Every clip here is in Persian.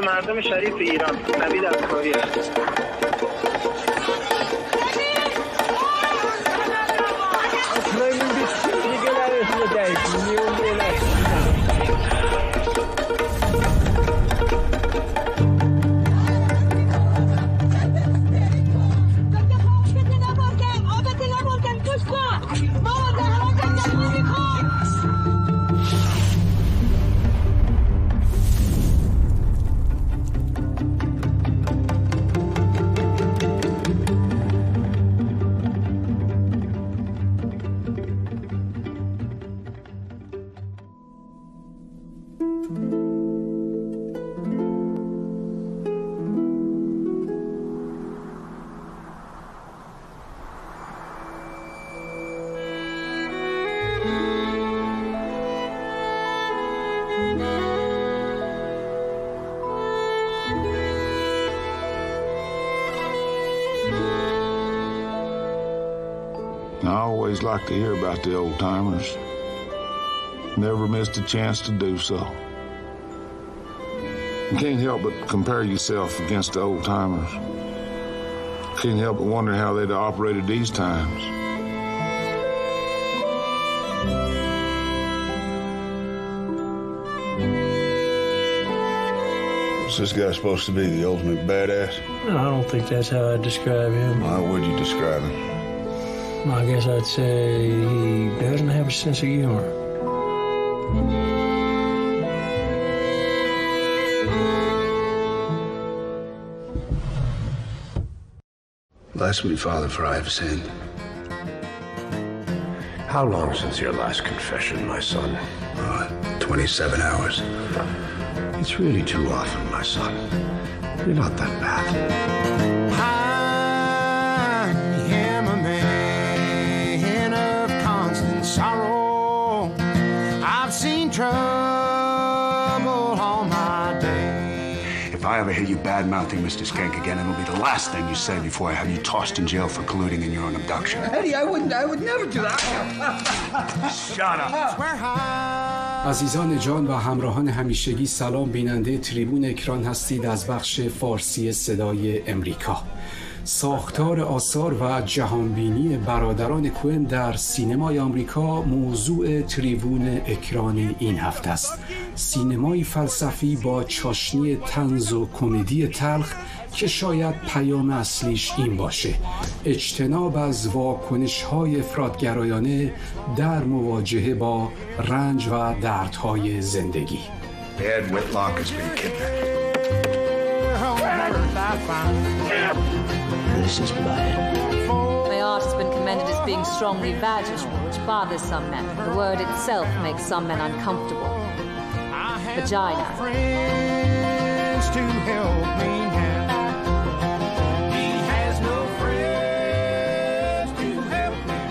به مردم شریف ایران نوید افکاری to hear about the old timers. Never missed a chance to do so. You can't help but compare yourself against the old timers. Can't help but wonder how they'd have operated these times. Is this guy supposed to be the ultimate badass? No, I don't think that's how I'd describe him. How would you describe him? I guess I'd say he doesn't have a sense of humor. Bless me, Father, for I have sinned. How long since your last confession, my son? Uh, 27 hours. It's really too often, my son. You're not that bad. Mouthing Mr. Skank again, it'll be the last thing you say before I have you tossed in jail for colluding in your own abduction. Eddie, I wouldn't, I would never do that. Shut up. عزیزان جان و همراهان همیشگی سلام بیننده تریبون اکران هستید از بخش فارسی صدای امریکا ساختار آثار و جهانبینی برادران کوئن در سینمای آمریکا موضوع تریبون اکران این هفته است. سینمای فلسفی با چاشنی تنز و کمدی تلخ که شاید پیام اصلیش این باشه. اجتناب از واکنش های افرادگرایانه در مواجهه با رنج و دردهای زندگی. Ed Whitlock has been kidnapped. This is blood. My art has been commended as being strongly vaginal, which bothers some men. The word itself makes some men uncomfortable. Vagina. Friends to help me now. He has no friends to help him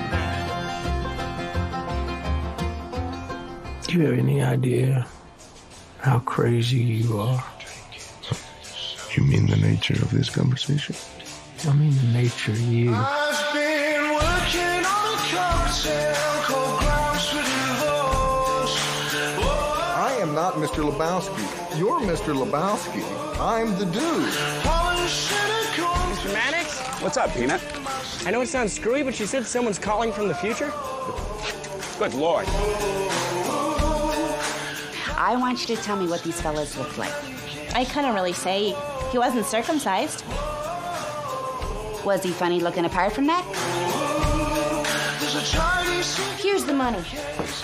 now. Do you have any idea how crazy you are? You mean the nature of this conversation? I mean the nature you. I've been working on a cocktail called Grounds for Divorce. I am not Mr. Lebowski. You're Mr. Lebowski. I'm the dude. Mr. Maddox? What's up, Peanut? I know it sounds screwy, but you said someone's calling from the future? Good lord. I want you to tell me what these fellas look like. I couldn't really say. He wasn't circumcised. Was he funny looking apart from that? Here's the money.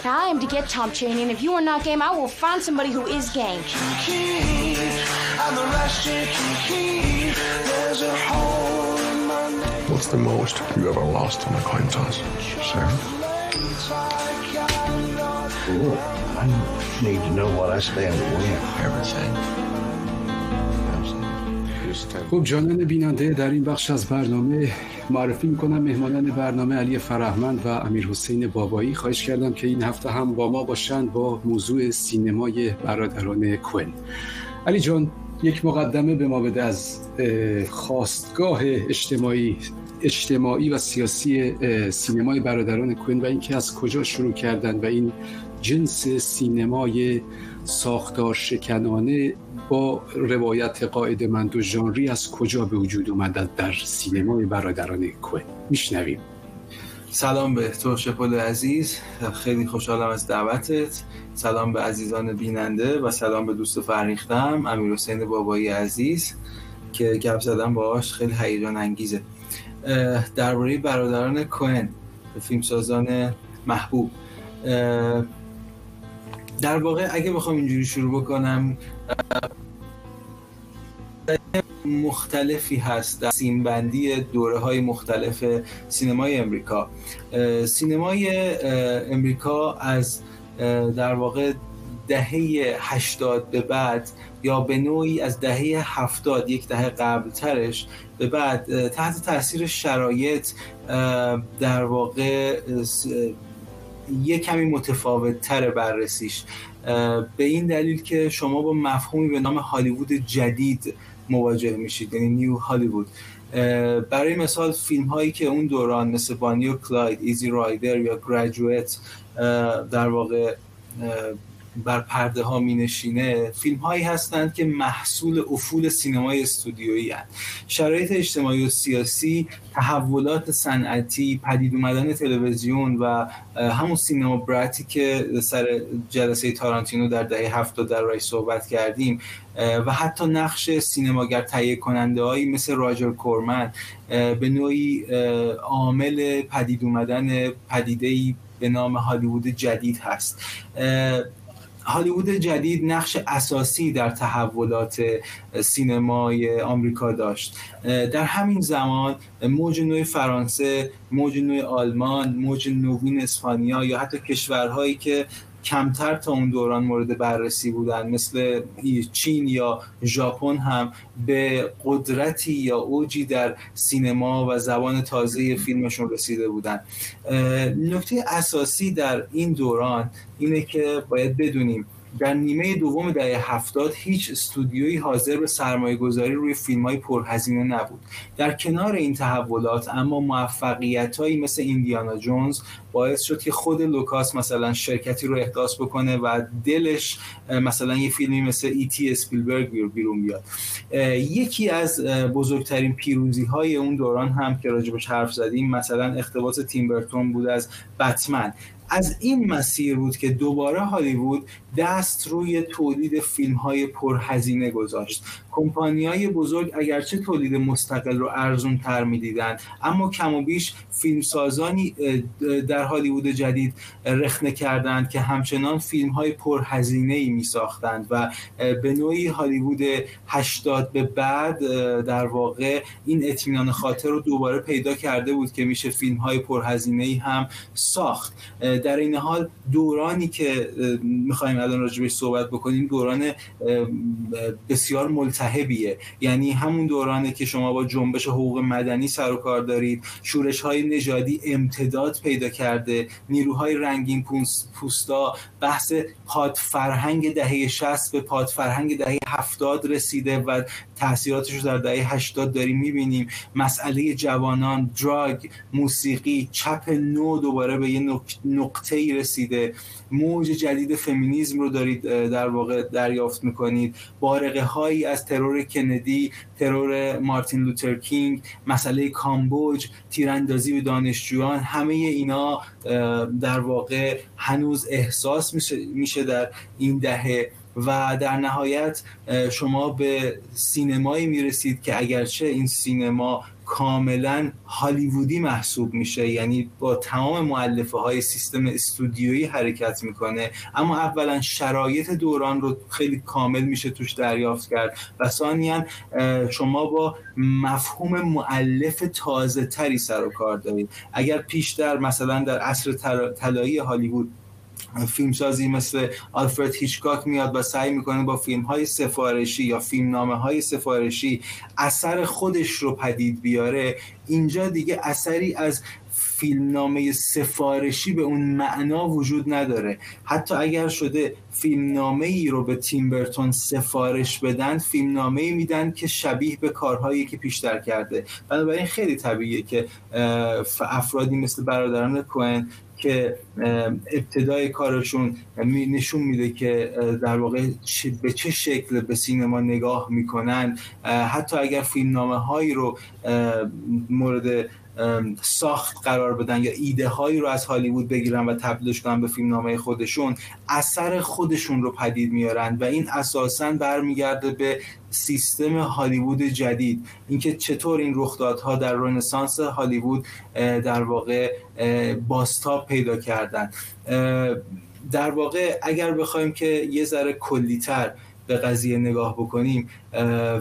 Now I am to get Tom Cheney, and if you are not game, I will find somebody who is game. What's the most you ever lost on a coin toss? Sir? Look, I need to know what I stand to win. Everything. خب جانان بیننده در این بخش از برنامه معرفی می‌کنم مهمانان برنامه علی فرهمند و امیر حسین بابایی. خواهش کردم که این هفته هم با ما باشند با موضوع سینمای برادران کوئن علی جان یک مقدمه به ما بده از خواستگاه اجتماعی اجتماعی و سیاسی سینمای برادران کوئن و اینکه از کجا شروع کردن و این جنس سینمای ساختار شکنانه روایت قاعدمند و ژانری از کجا به وجود اومد در سینمای برادران کوه؟ میشنویم. سلام به تو شپل عزیز. خیلی خوشحالم از دعوتت. سلام به عزیزان بیننده و سلام به دوست فرهیختم امیر حسین بابایی عزیز که گپ زدم باهاش خیلی هیجان انگیزه. درباره برادران کوهن فیلمسازان محبوب. در واقع اگه بخوام اینجوری شروع بکنم مختلفی هست در سیمبندی دوره های مختلف سینمای امریکا. سینمای امریکا از در واقع دهه 80 به بعد یا به نوعی از دهه 70 یک دهه قبل ترش به بعد تحت تاثیر شرایط در واقع یه کمی متفاوت تر بررسیش به این دلیل که شما با مفهومی به نام هالیوود جدید مواجه میشید یعنی نیو هالیوود. برای مثال فیلم هایی که اون دوران مثل بانی و کلاید ایزی رایدر یا گراجویت در واقع بر پرده ها می نشینه فیلم هایی هستند که محصول افول سینمای استودیویی هستند. شرایط اجتماعی و سیاسی تحولات صنعتی پدید اومدن تلویزیون و همون سینما براتی که سر جلسه تارانتینو در دهه هفتاد در رای صحبت کردیم و حتی نقش سینماگر تهیه کننده هایی مثل راجر کورمن به نوعی عامل پدید اومدن پدیده به نام هالیوود جدید هست. هالیوود جدید نقش اساسی در تحولات سینمای آمریکا داشت. در همین زمان موج نوع فرانسه موج نوع آلمان موج نوین اسپانیا یا حتی کشورهایی که کمتر تا اون دوران مورد بررسی بودن مثل چین یا ژاپن هم به قدرتی یا اوجی در سینما و زبان تازه فیلمشون رسیده بودن. نکته اساسی در این دوران اینه که باید بدونیم در نیمه دوم دهه هفتاد هیچ استودیویی حاضر به سرمایه گذاری روی فیلم های پرهزینه نبود. در کنار این تحولات اما موفقیت هایی مثل ایندیانا جونز باعث شد که خود لوکاس مثلا شرکتی رو احداث بکنه و دلش مثلا یه فیلمی مثل ای تی اسپیلبرگ بیرون بیاد. یکی از بزرگترین پیروزی های اون دوران هم که راجبش حرف زدیم مثلا اقتباس تیم برتون بود از بتمن. از این مسیر بود که دوباره هالیوود دست روی تولید فیلم های پرهزینه گذاشت. کمپانی های بزرگ اگرچه تولید مستقل رو ارزون تر می‌دیدند اما کم و بیش فیلمسازانی در هالیوود جدید رخنه کردند که همچنان فیلم های پرهزینه ای می ساختند و به نوعی هالیوود 80 به بعد در واقع این اطمینان خاطر رو دوباره پیدا کرده بود که میشه فیلم های پرهزینه ای هم ساخت. در این حال دورانی که می‌خوایم الان راجبش صحبت بکنیم دوران بسیار ملتهبیه. یعنی همون دورانه که شما با جنبش حقوق مدنی سر و کار دارید شورش های نژادی امتداد پیدا کرده نیروهای رنگین پوستا بحث پاد فرهنگ دهه 60 به پاد فرهنگ دهه 70 رسیده و تاثیراتش رو در دهه 80 داریم می‌بینیم. مسئله جوانان دراگ موسیقی چپ نو دوباره به یه نقطه ای رسیده. موج جدید فمینیزم رو دارید در واقع دریافت می‌کنید. بارقه هایی از ترور کندی ترور مارتین لوتر کینگ مسئله کامبوج تیراندازی به دانشجویان همه اینا در واقع هنوز احساس میشه در این دهه. و در نهایت شما به سینمایی می‌رسید که اگرچه این سینما کاملا هالیوودی محسوب میشه. یعنی با تمام معلفه های سیستم استودیویی حرکت می‌کنه. اما اولا شرایط دوران رو خیلی کامل میشه توش دریافت کرد. و ثانیا شما با مفهوم معلف تازه تری سر و کار دارید. اگر پیشتر مثلا در عصر طلایی هالیوود فیلمسازی مثل آلفرد هیچکاک میاد و سعی می‌کنه با فیلم های سفارشی یا فیلم نامه های سفارشی اثر خودش رو پدید بیاره. اینجا دیگه اثری از فیلمنامه سفارشی به اون معنا وجود نداره. حتی اگر شده فیلمنامه ای رو به تیم برتون سفارش بدن فیلمنامه ای میدن که شبیه به کارهایی که پیشتر کرده. بنابراین خیلی طبیعیه که افرادی مثل برادران کوهن که ابتدای کارشون نشون میده که در واقع به چه شکل به سینما نگاه می‌کنن. حتی اگر فیلم نامه هایی رو مورد ساخت قرار بدن یا ایده هایی رو از هالیوود بگیرن و تبدیلش کنن به فیلم نامه خودشون اثر خودشون رو پدید میارن و این اساسا برمیگرده به سیستم هالیوود جدید. اینکه چطور این رخدادها در رنسانس هالیوود در واقع باستاب پیدا کردن. در واقع اگر بخوایم که یه ذره کلیتر به قضیه نگاه بکنیم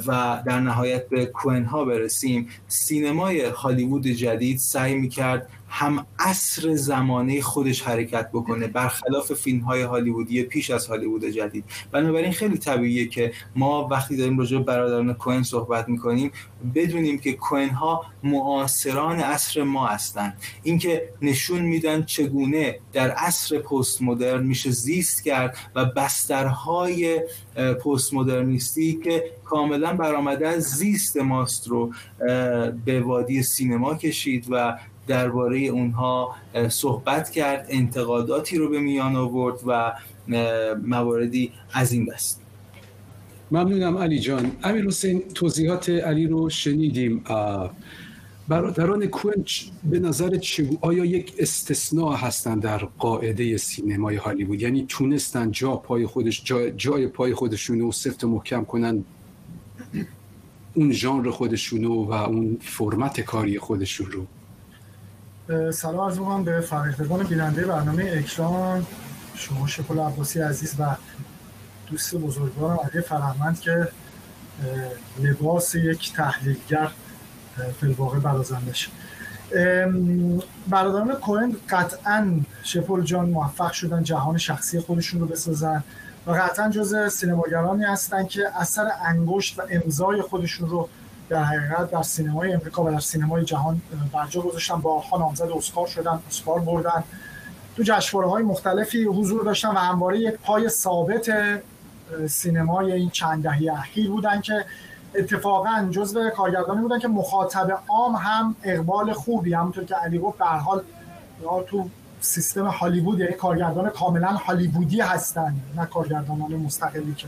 و در نهایت به کوئن ها برسیم. سینمای هالیوود جدید سعی می‌کرد هم عصر زمانه خودش حرکت بکنه برخلاف فیلم های هالیوودی پیش از هالیوود جدید. بنابراین خیلی طبیعیه که ما وقتی داریم راجع به برادران کوئن صحبت می‌کنیم بدونیم که کوئن ها معاصران عصر ما هستند اینکه نشون میدن چگونه در عصر پست مدرن میشه زیست کرد و بسترهای پست مدرنیستی که کاملا برآمده از زیست ماست رو به وادی سینما کشید و درباره اونها صحبت کرد انتقاداتی رو به میان آورد و مواردی از این دست. ممنونم علی جان. امیر حسین توضیحات علی رو شنیدیم. برادران کوئن به نظر چگو آیا یک استثناء هستند در قاعده سینمای هالیوود؟ یعنی تونستن جا پای خودش جا جای پای خودشون رو سفت محکم کنن اون ژانر خودشونو و اون فرمت کاری خودشون رو سلام عرض می‌کنم به فرهیختگان بیننده برنامه اکران. شما شکل عباسی عزیز و دوست بزرگوارم علی فرهمند که لباس یک تحلیلگر فلواقع برازندش. برادران کوهن قطعا شپل جان موفق شدن جهان شخصی خودشون رو بسازن و قطعا جز سینماگرانی هستن که اثر انگشت و امضای خودشون رو در حقیقت در سینمای امریکا و در سینمای جهان برجا گذاشتن با نامزد اسکار شدن اسکار بردن. تو جشنواره های مختلفی حضور داشتن و همواره یک پای ثابت سینمای این چند دهه اخیر بودن که اتفاقا جزو کارگردانی بودن که مخاطب عام هم اقبال خوبی همونطور که علی گفت به حال تو سیستم هالیوود یعنی کارگردان کاملا هالیوودی هستن نه کارگردانان مستقلی که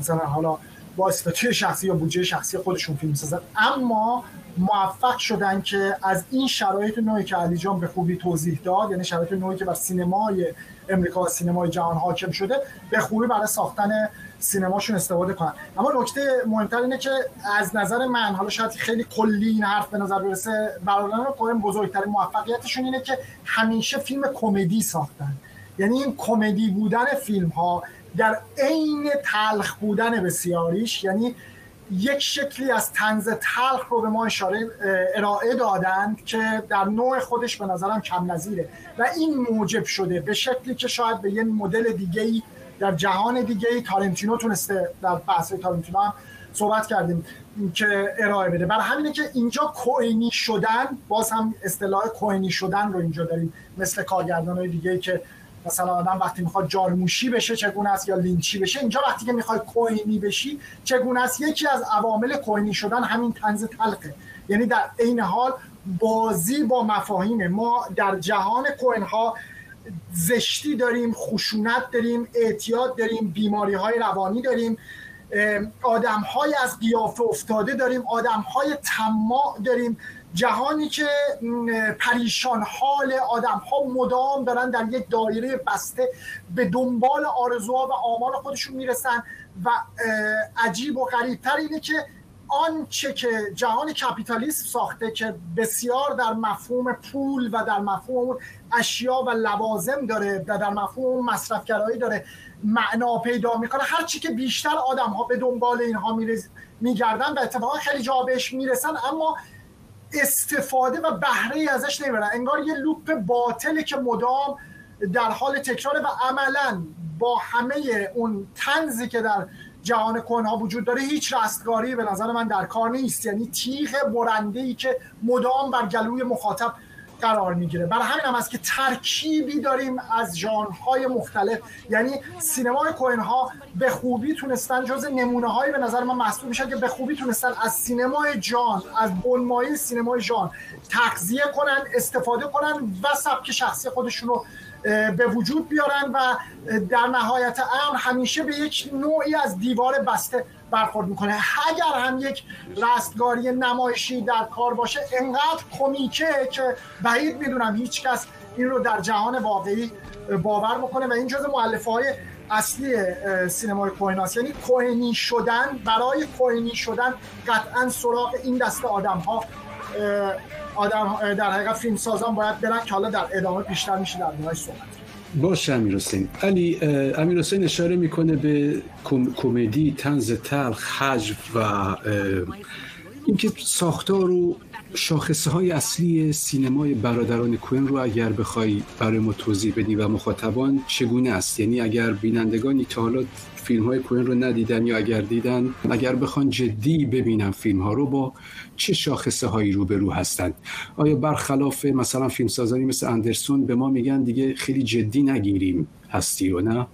مثلا حالا با استاتوی شخصی یا بودجه شخصی خودشون فیلم سازن. اما موفق شدن که از این شرایط نوعی که علی جان به خوبی توضیح داد یعنی شرایط نوعی که بر سینمای امریکا و سینمای جهان حاکم شده به خوبی برای ساختن سینماشون استفاده کنن. اما نکته مهمتر اینه که از نظر من حالا شاید خیلی کلی این حرف به نظر برسه برادران کوهن بزرگترین موفقیتشون اینه که همیشه فیلم کمدی ساختن. یعنی این کمدی بودن فیلم ها در عین تلخ بودن بسیاریش یعنی یک شکلی از تنز تلخ رو به ما اشاره ارائه دادند که در نوع خودش به نظرم کم نظیره. و این موجب شده به شکلی که شاید به یه مدل دیگه ای در جهان دیگه ای تارنتینو تونسته در بحث تارنتینو هم صحبت کردیم که ارائه بده. برای همینه که اینجا کوینی شدن باز هم اصطلاح کوینی شدن رو اینجا داریم مثل کارگردان های دیگه ای که مثلا آدم وقتی می‌خواد جارموشی بشه چگونه است یا لینچی بشه؟ اینجا وقتی که می‌خوای کوینی بشی چگونه است؟ یکی از عوامل کوینی شدن همین تنز تلقه یعنی در عین حال بازی با مفاهیم. ما در جهان کوین ها زشتی داریم خشونت داریم اعتیاد داریم بیماری های روانی داریم. آدم های از قیافه افتاده داریم آدم های تماع داریم. جهانی که پریشان حال آدم ها مدام دارن در یک دایره بسته به دنبال آرزوها و آمال خودشون می‌رسن و عجیب و غریبتر اینه که آنچه که جهان کپیتالیسم ساخته که بسیار در مفهوم پول و در مفهوم اشیا و لوازم داره و در مفهوم مصرفگرایی داره معنا پیدا می‌کنه هر چی که بیشتر آدم ها به دنبال اینها میگردن و اتفاقا خیلی جا بهش می‌رسن اما استفاده و بهره ازش نمی‌برن. انگار یه لوپ باطله که مدام در حال تکراره و عملا با همه اون تنزی که در جهان کنها وجود داره هیچ رستگاری به نظر من در کار نیست. یعنی تیغ برنده ای که مدام بر گلوی مخاطب قرار می‌گیره. برای همین هم است که ترکیبی داریم از ژانرهای مختلف. یعنی سینمای کوهن ها به خوبی تونستن جز نمونه هایی به نظر من محسوب میشن که به خوبی تونستن از سینمای جان از بنمایه سینمای جان تغذیه کنن استفاده کنن و سبک شخصی خودشون رو به وجود بیارن و در نهایت امر همیشه به یک نوعی از دیوار بسته برخورد می‌کنه. اگر هم یک رستگاری نمایشی در کار باشه انقدر کمیکه که بعید می‌دونم هیچ کس این رو در جهان واقعی باور بکنه و این جز معلفه های اصلی سینمای کوهناست یعنی کوهنی شدن برای کوهنی شدن قطعا سراغ این دست آدم ها آدم در حقیقت فیلم سازان باید برن که حالا در ادامه بیشتر میشه در نهای صحبت باشه امیر حسین. علی امیر حسین اشاره می‌کنه به کمدی تنز تلخ حجو و اینکه ساختار و شاخصه های اصلی سینمای برادران کوین رو اگر بخوای برای ما توضیح بدی و مخاطبان چگونه است؟ یعنی اگر بینندگانی تا حالا فیلم های کوین رو ندیدن یا اگر دیدن اگر بخوان جدی ببینن فیلم ها رو با چه شاخصه هایی روبرو هستند آیا برخلاف مثلا فیلم سازانی مثل اندرسون به ما میگن دیگه خیلی جدی نگیریم هستی رو نه؟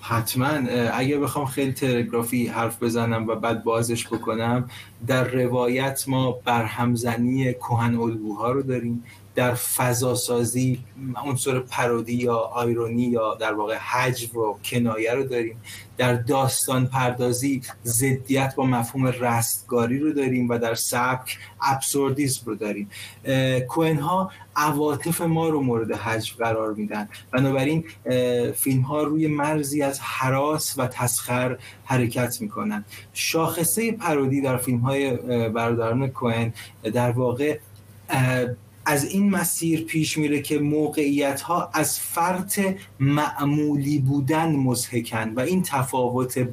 حتما اگر بخوام خیلی تلگرافی حرف بزنم و بعد بازش بکنم در روایت ما برهمزنی کهن الگوها رو داریم. در فضا سازی عنصر پرودی یا آیرونی یا در واقع حجو و کنایه رو داریم. در داستان پردازی ضدیت با مفهوم رستگاری رو داریم و در سبک ابسوردیسم رو داریم. کوهن ها عواطف ما رو مورد حجو قرار میدن. بنابراین فیلم ها روی مرزی از حراس و تسخر حرکت می‌کنن. شاخصه پرودی در فیلم های برادران کوهن در واقع از این مسیر پیش میره که موقعیت ها از فرط معمولی بودن مزهکن و این تفاوت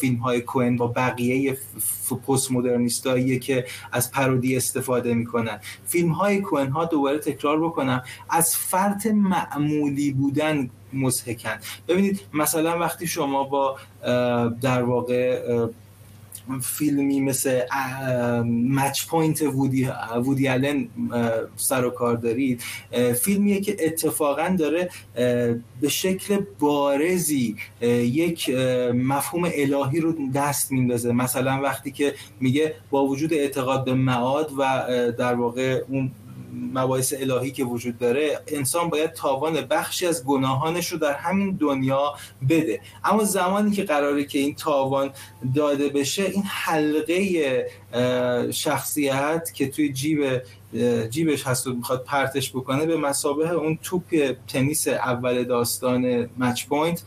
فیلم های کوین با بقیه پست مدرنیستاییه که از پرودی استفاده می‌کنن. فیلم های کوین ها دوباره تکرار بکنم از فرط معمولی بودن مزهکن ببینید مثلا وقتی شما با در واقع فیلمی مثل Match Point وودی, وودی آلن سر و کار دارید. فیلمیه که اتفاقا داره به شکل بارزی یک مفهوم الهی رو دست میندازه. مثلا وقتی که میگه با وجود اعتقاد به معاد و در واقع اون مباحث الهی که وجود داره انسان باید تاوان بخشی از گناهانش رو در همین دنیا بده. اما زمانی که قراره که این تاوان داده بشه این حلقه شخصیت که توی جیب جیبش هست و می‌خواد پرتش بکنه به مثابه اون توپ تنیس اول داستان Match Point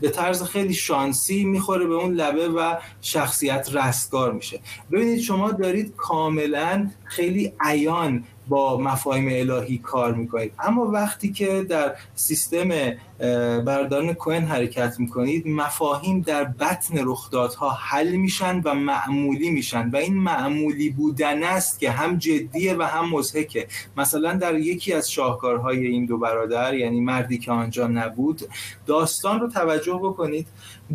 به طرز خیلی شانسی می‌خوره به اون لبه و شخصیت رستگار میشه. ببینید شما دارید کاملا خیلی عیان با مفاهیم الهی کار می‌کنید. اما وقتی که در سیستم بردارن کوین حرکت می‌کنید مفاهیم در بطن رخدادها حل میشن و معمولی میشن و این معمولی بودن است که هم جدیه و هم مزهکه مثلا در یکی از شاهکارهای این دو برادر یعنی مردی که آنجا نبود داستان رو توجه بکنید.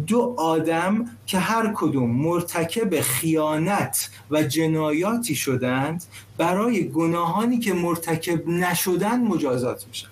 دو آدم که هر کدوم مرتکب خیانت و جنایاتی شدند برای گناهانی که مرتکب نشدن مجازات میشن.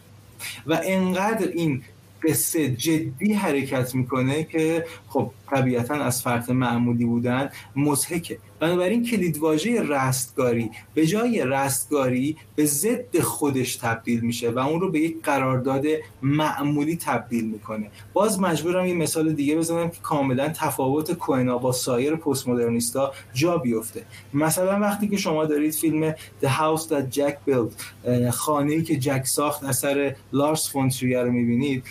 و انقدر این قصه جدی حرکت می‌کنه که خب طبیعتا از فرط معمولی بودن مزهکه بنابراین کلیدواژه رستگاری به جای رستگاری به ضد خودش تبدیل میشه و اون رو به یک قرارداد معمولی تبدیل می‌کنه. باز مجبورم این مثال دیگه بزنم که کاملا تفاوت کوهنا با سایر پست مدرنیستا جا بیفته. مثلا وقتی که شما دارید فیلم The House That Jack Built خانه‌ای که جک ساخت اثر لارس فونتریه رو می‌بینید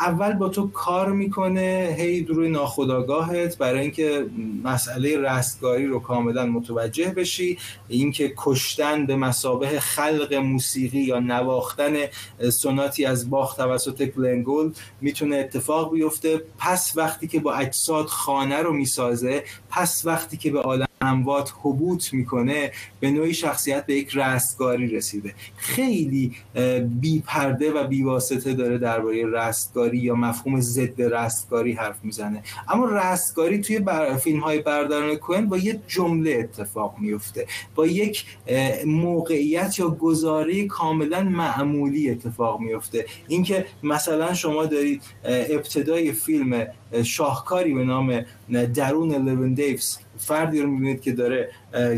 اول با تو کار می‌کنه هی روی برای اینکه مسئله رستگاری رو کاملا متوجه بشی. اینکه کشتن به مسابه خلق موسیقی یا نواختن سوناتی از باخ توسط گلنگول می‌تونه اتفاق بیفته. پس وقتی که با اجساد خانه رو می‌سازه پس وقتی که به عالم اموات حبوط می‌کنه به نوعی شخصیت به یک رستگاری رسیده. خیلی بی پرده و بی واسطه داره درباره رستگاری یا مفهوم ضد رستگاری حرف می‌زنه. اما رستگاری توی بر... فیلم های برداران کوهن با یه جمله اتفاق میفته با یک موقعیت یا گزاره کاملا معمولی اتفاق میفته اینکه مثلا شما دارید ابتدای فیلم شاهکاری به نام درون لون دیوز فردی رو می‌بینید که داره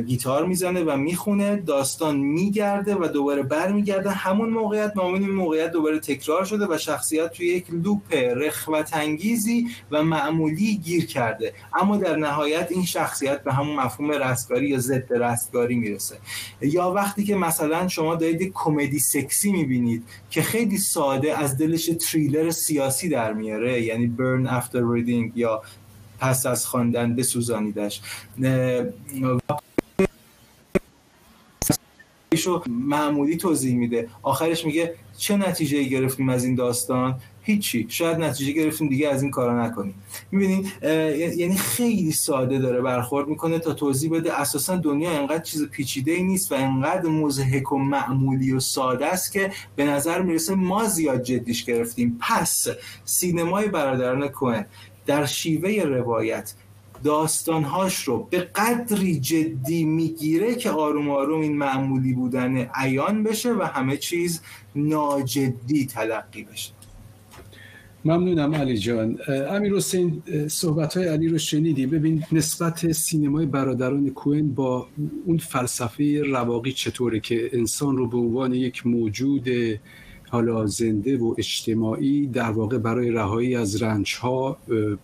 گیتار می‌زنه و می‌خونه داستان میگرده و دوباره برمیگرده. همون موقعیت این موقعیت دوباره تکرار شده و شخصیت توی یک لوپ رخوت انگیزی و معمولی گیر کرده. اما در نهایت این شخصیت به همون مفهوم رستگاری یا ضد رستگاری می‌رسه. یا وقتی که مثلا شما دارید کمدی سکسی می‌بینید که خیلی ساده از دلش تریلر سیاسی در میاره یعنی Burn After Reading یا پس از خواندن بسوزانیدش. ایشو معمولی توضیح میده. آخرش میگه چه نتیجه گرفتیم از این داستان؟ هیچی. شاید نتیجه گرفتیم دیگه از این کارا نکنیم. می‌بینید یعنی خیلی ساده داره برخورد می‌کنه تا توضیح بده اساسا دنیا انقدر چیز پیچیده ای نیست و انقدر مزهک و معمولی و ساده است که به نظر می‌رسه ما زیاد جدیش گرفتیم. پس سینمای برادران کوهن. در شیوه روایت داستانهاش رو به قدری جدی می‌گیره که آروم آروم این معمولی بودن عیان بشه و همه چیز ناجدی تلقی بشه. ممنونم علی جان. امیر حسین صحبت های علی رو شنیدیم. ببین نسبت سینمای برادران کوهن با اون فلسفه رواقی چطوره که انسان رو به عنوان یک موجود حالا زنده و اجتماعی در واقع برای رهایی از رنج ها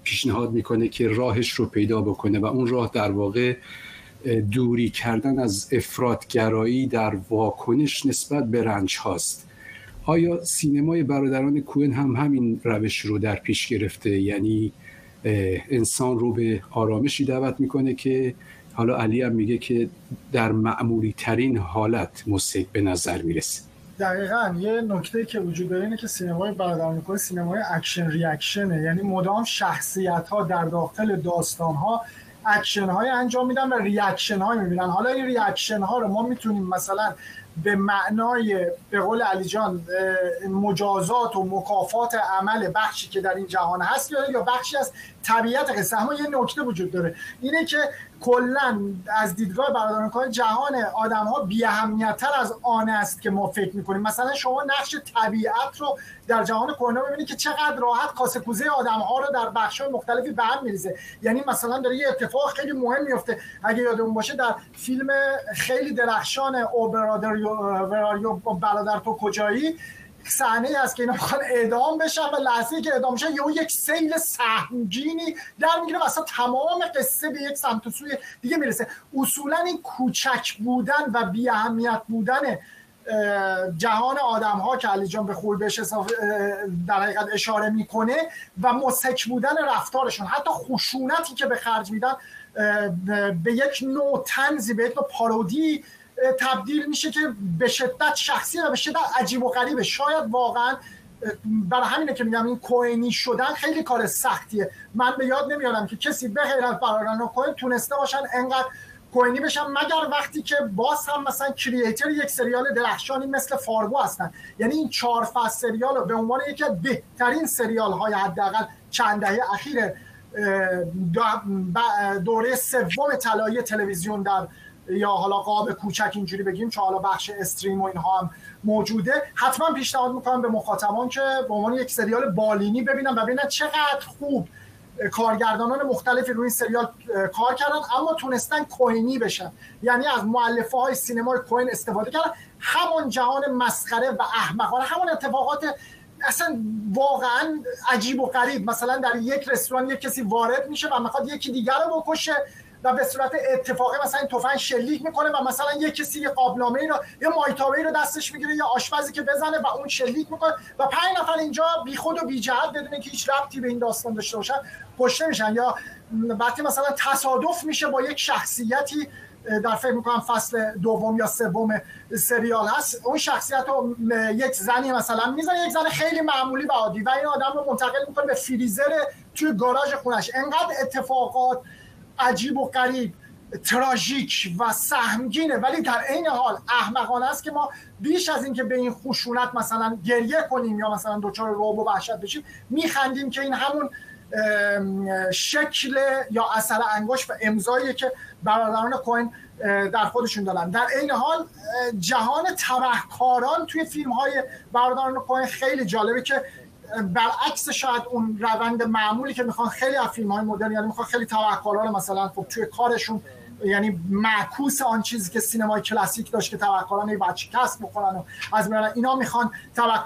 پیشنهاد می‌کنه که راهش رو پیدا بکنه و اون راه در واقع دوری کردن از افرادگرایی در واکنش نسبت به رنج هاست آیا سینمای برادران کوهن هم همین روش رو در پیش گرفته؟ یعنی انسان رو به آرامشی دعوت می‌کنه که حالا علی هم میگه که در معمولی ترین حالت مسیح به نظر می‌رسه. دقیقا یه نکته که وجود داره اینه که سینمای برادران کوئن سینمای action reaction ه. یعنی مدام شخصیت ها در داخل داستان ها اکشن های انجام میدن و reaction های می‌بینن. حالا این reaction ها رو ما می‌تونیم مثلا به معنای به قول علی جان مجازات و مکافات عمل بخشی که در این جهان هست یا بخشی از طبیعت قصه. اما یه نکته وجود داره. اینه که کلا از دیدگاه برادران کار جهان آدم ها بی تر از آن است که ما فکر می‌کنیم. مثلا شما نقش طبیعت رو در جهان کرونا ببینید که چقدر راحت کاسه کوزه آدم ها رو در بخش های مختلفی به هم میریزه. یعنی مثلا داره یه اتفاق خیلی مهم میفته اگه یادمون باشه در فیلم خیلی درخشان او برادر برادر تو کجایی؟ صحنه است که اینا می‌خوان اعدام بشن و لحظه که اعدام میشن یهو یک سیل سهمگینی در می‌گیره و اصلا تمام قصه به یک سمت و سوی دیگه می‌رسه. اصولا این کوچک بودن و بی اهمیت بودن جهان آدم ها که علی جان به خوب بهش در حقیقت اشاره می‌کنه و مسک بودن رفتارشون حتی خشونتی که به خرج میدن به یک نوع تنزی به یک نوع پارودی تبدیل میشه که به شدت شخصی و به شدت عجیب و غریبه. شاید واقعا برای همینه که میگم این کوینی شدن خیلی کار سختیه. من به یاد نمیارم که کسی به غیر از برادران کوین تونسته باشن انقدر کوینی بشن مگر وقتی که باز هم مثلا کریئتر یک سریال درخشانی مثل فارگو هستن. یعنی این چهار فصل سریال رو به عنوان یکی از بهترین سریال های حداقل چند دهه اخیر دوره سوم طلایی تلویزیون در یا حالا قاب کوچک اینجوری بگیم چون حالا بخش استریم و اینها هم موجوده حتما پیشنهاد می‌کنم به مخاطبان که به عنوان یک سریال بالینی ببینن و ببینن چقدر خوب کارگردانان مختلفی روی این سریال کار کردن اما تونستن کوینی بشن. یعنی از معلفه های سینمای کوین استفاده کردن. همون جهان مسخره و احمقانه همون اتفاقات اصلا واقعا عجیب و غریب. مثلا در یک رستوران یک کسی وارد میشه و می‌خواد یکی دیگر رو بکشه. و به صورت اتفاقی مثلا این تفنگ شلیک می‌کنه و مثلا یه کسی یه قابلمه رو یه مایتابه رو دستش می‌گیره یا آشپزی که بزنه و اون شلیک می‌کنه و پنج نفر اینجا بیخود و بی جهت بدون که هیچ ربطی به این داستان داشته باشن کشته میشن. یا وقتی مثلا تصادف میشه با یک شخصیتی در فکر می‌کنم فصل دوم یا سوم سریال هست اون شخصیت رو یک زنی مثلا می‌زنه یک زن خیلی معمولی و عادی و این آدم رو منتقل می‌کنه به فریزر توی گاراژ خونش. انقدر اتفاقات عجیب و غریب تراژیک و سهمگینه. ولی در عین حال احمقانه است که ما بیش از اینکه به این خشونت مثلا گریه کنیم یا مثلا دچار رعب و وحشت بشیم میخندیم که این همون شکل یا اثر انگشت و امضایی که برادران کوین در خودشون دارن. در عین حال جهان تبهکاران توی فیلم های برادران کوین خیلی جالبه که برعکس شاید اون روند معمولی که می‌خوان خیلی از فیلم های مدرن یعنی می‌خوان خیلی تبهکارا رو مثلا خب توی کارشون یعنی معکوس آن چیزی که سینمای کلاسیک داشت که تبهکاران یه بچه کسب بکنن و از میرن اینا می‌خوان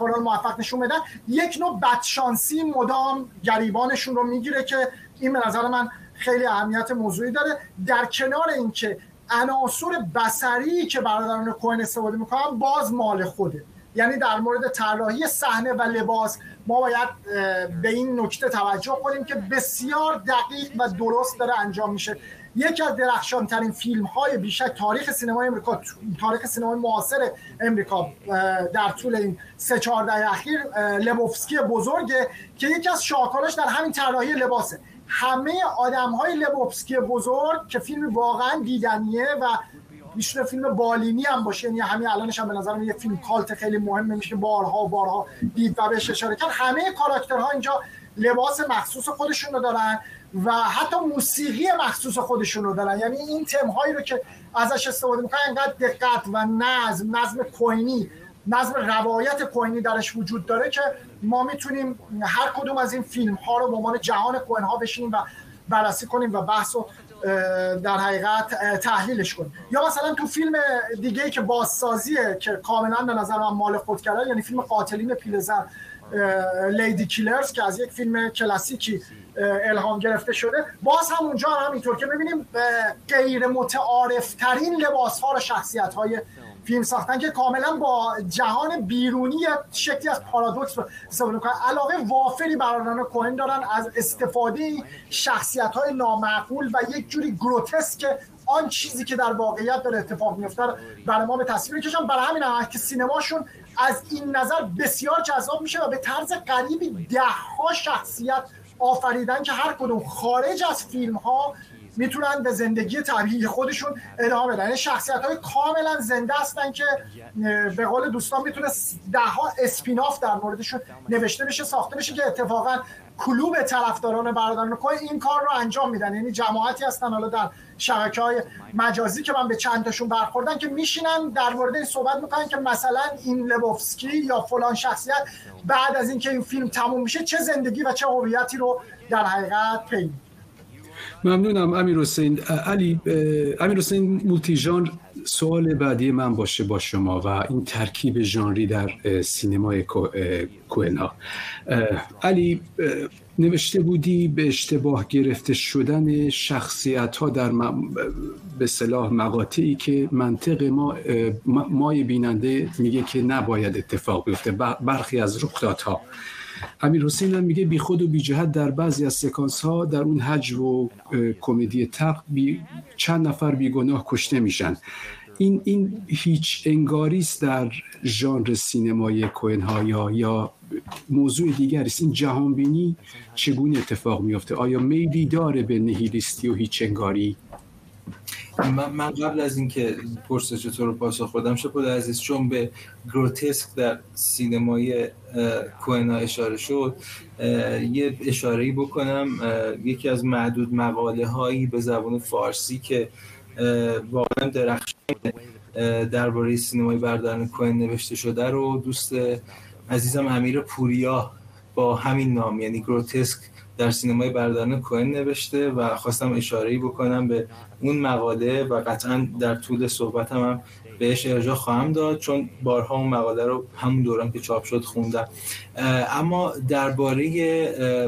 رو موفق نشون بدن. یک نوع بدشانسی مدام گریبانشون رو می‌گیره که این به نظر من خیلی اهمیت موضوعی داره. در کنار اینکه عناصر بصری که برادران کوهن استفاده می‌کنن باز مال خوده. یعنی در مورد طراحی صحنه و لباس ما باید به این نکته توجه کنیم که بسیار دقیق و درست داره انجام میشه. یکی از درخشان ترین فیلم های بیشک تاریخ سینمای امریکا تاریخ سینمای معاصر امریکا در طول این سه چهار دهه اخیر لبوفسکی بزرگه که یکی از شاهکاراش در همین طراحی لباسه. همه آدم های لبوفسکی بزرگ که فیلم واقعا دیدنیه و میشه فیلم بالینی هم باشه. یعنی همین الانش هم به نظرم یه فیلم کالت خیلی مهمه. میشه بارها و بارها دید و بهش اشاره کرد. همه کاراکترها اینجا لباس مخصوص خودشون رو دارن و حتی موسیقی مخصوص خودشون رو دارن. یعنی این تم هایی رو که ازش استفاده می‌کنن انقدر دقت و نظم نظم کوینی نظم روایت کوینی درش وجود داره که ما می‌تونیم هر کدوم از این فیلم ها رو به عنوان جهان کوین ها بشینیم و بررسی کنیم و بحث اه، در حقیقت تحلیلش کنیم. یا مثلا تو فیلم دیگه که بازسازیه که کاملا به نظر من مال خود کرده یعنی فیلم قاتلین پیلزن لیدی کیلرز که از یک فیلم کلاسیکی الهام گرفته شده. باز هم اونجا هم همینطور که ببینیم غیر متعارف ترین لباس ها و شخصیت های فیلم ساختن که کاملا با جهان بیرونی شکلی از پارادوکس رو استفاده می‌کنن. علاقه وافری برادران کوهن دارن از استفاده شخصیت های نامعقول و یک جوری گروتسک آن چیزی که در واقعیت داره اتفاق میفته برای ما به تصویر می‌کشن. برای همین هم که سینماشون از این نظر بسیار جذاب میشه و به طرز غریبی ده ها شخصیت آفریدن که هر کدوم خارج از فیلم ها می‌تونن به زندگی طبیعی خودشون ادامه بدن. یعنی شخصیت های کاملا زنده هستن که به قول دوستان می‌تونه ده ها اسپیناف در موردشون نوشته بشه ساخته بشه که اتفاقا کلوب طرفداران برادران کوه این کار رو انجام میدن. یعنی جماعتی هستن حالا در شبکه های مجازی که من به چند تاشون برخوردن که میشینن در مورد این صحبت می‌کنن که مثلا این لبوفسکی یا فلان شخصیت بعد از اینکه این فیلم تموم میشه چه زندگی و چه هویتی رو در حقیقت پی ممنونم امیر حسین. علی امیر حسین مولتی ژانر سوال بعدی من باشه با شما و این ترکیب ژانری در سینمای کوهنا علی نوشته بودی به اشتباه گرفته شدن شخصیت ها در م- به صلاح مقاطعی که منطق ما مای بیننده میگه که نباید اتفاق بیفته. برخی از رخدادها. امیر حسین هم میگه بی خود و بی جهت در بعضی از سکانس ها در اون حج و کمدی تق بی چند نفر بیگناه کشته میشن. این این هیچ انگاری است در ژانر سینمای کوهن یا یا موضوع دیگری است؟ این جهانبینی چگونه اتفاق میفته آیا میلی داره به نهیلیستی و هیچ انگاری من, من قبل از اینکه پرسش تو رو پاسخ بدم شپود عزیز چون به گروتسک در سینمای کوهنا اشاره شد یه اشاره بکنم. یکی از معدود مقاله هایی به زبان فارسی که واقعا درخشان درباره سینمای برداران کوهن نوشته شده رو دوست عزیزم امیر پوریا با همین نام یعنی گروتسک در سینمای برداران کوهن نوشته و خواستم اشاره بکنم به اون مقاله و قطعا در طول صحبتم هم بهش ارجاع خواهم داد چون بارها اون مقاله رو همون دوران که چاپ شد خوندم. اما درباره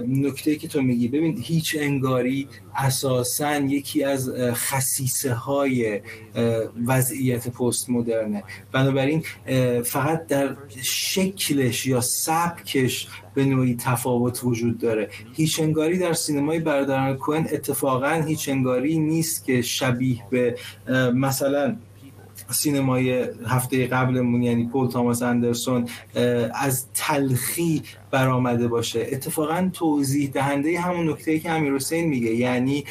نکته که تو میگی ببین هیچ انگاری اساسا یکی از خصیصه های وضعیت پست مدرنه بنابراین فقط در شکلش یا سبکش به نوعی تفاوت وجود داره. هیچ انگاری در سینمای برادران کوهن اتفاقا هیچ انگاری نیست که شبیه به مثلا سینمای هفته قبلمون یعنی پول تاماس اندرسون از تلخی برآمده باشه. اتفاقا توضیح دهنده همون نکته که امیر حسین میگه یعنی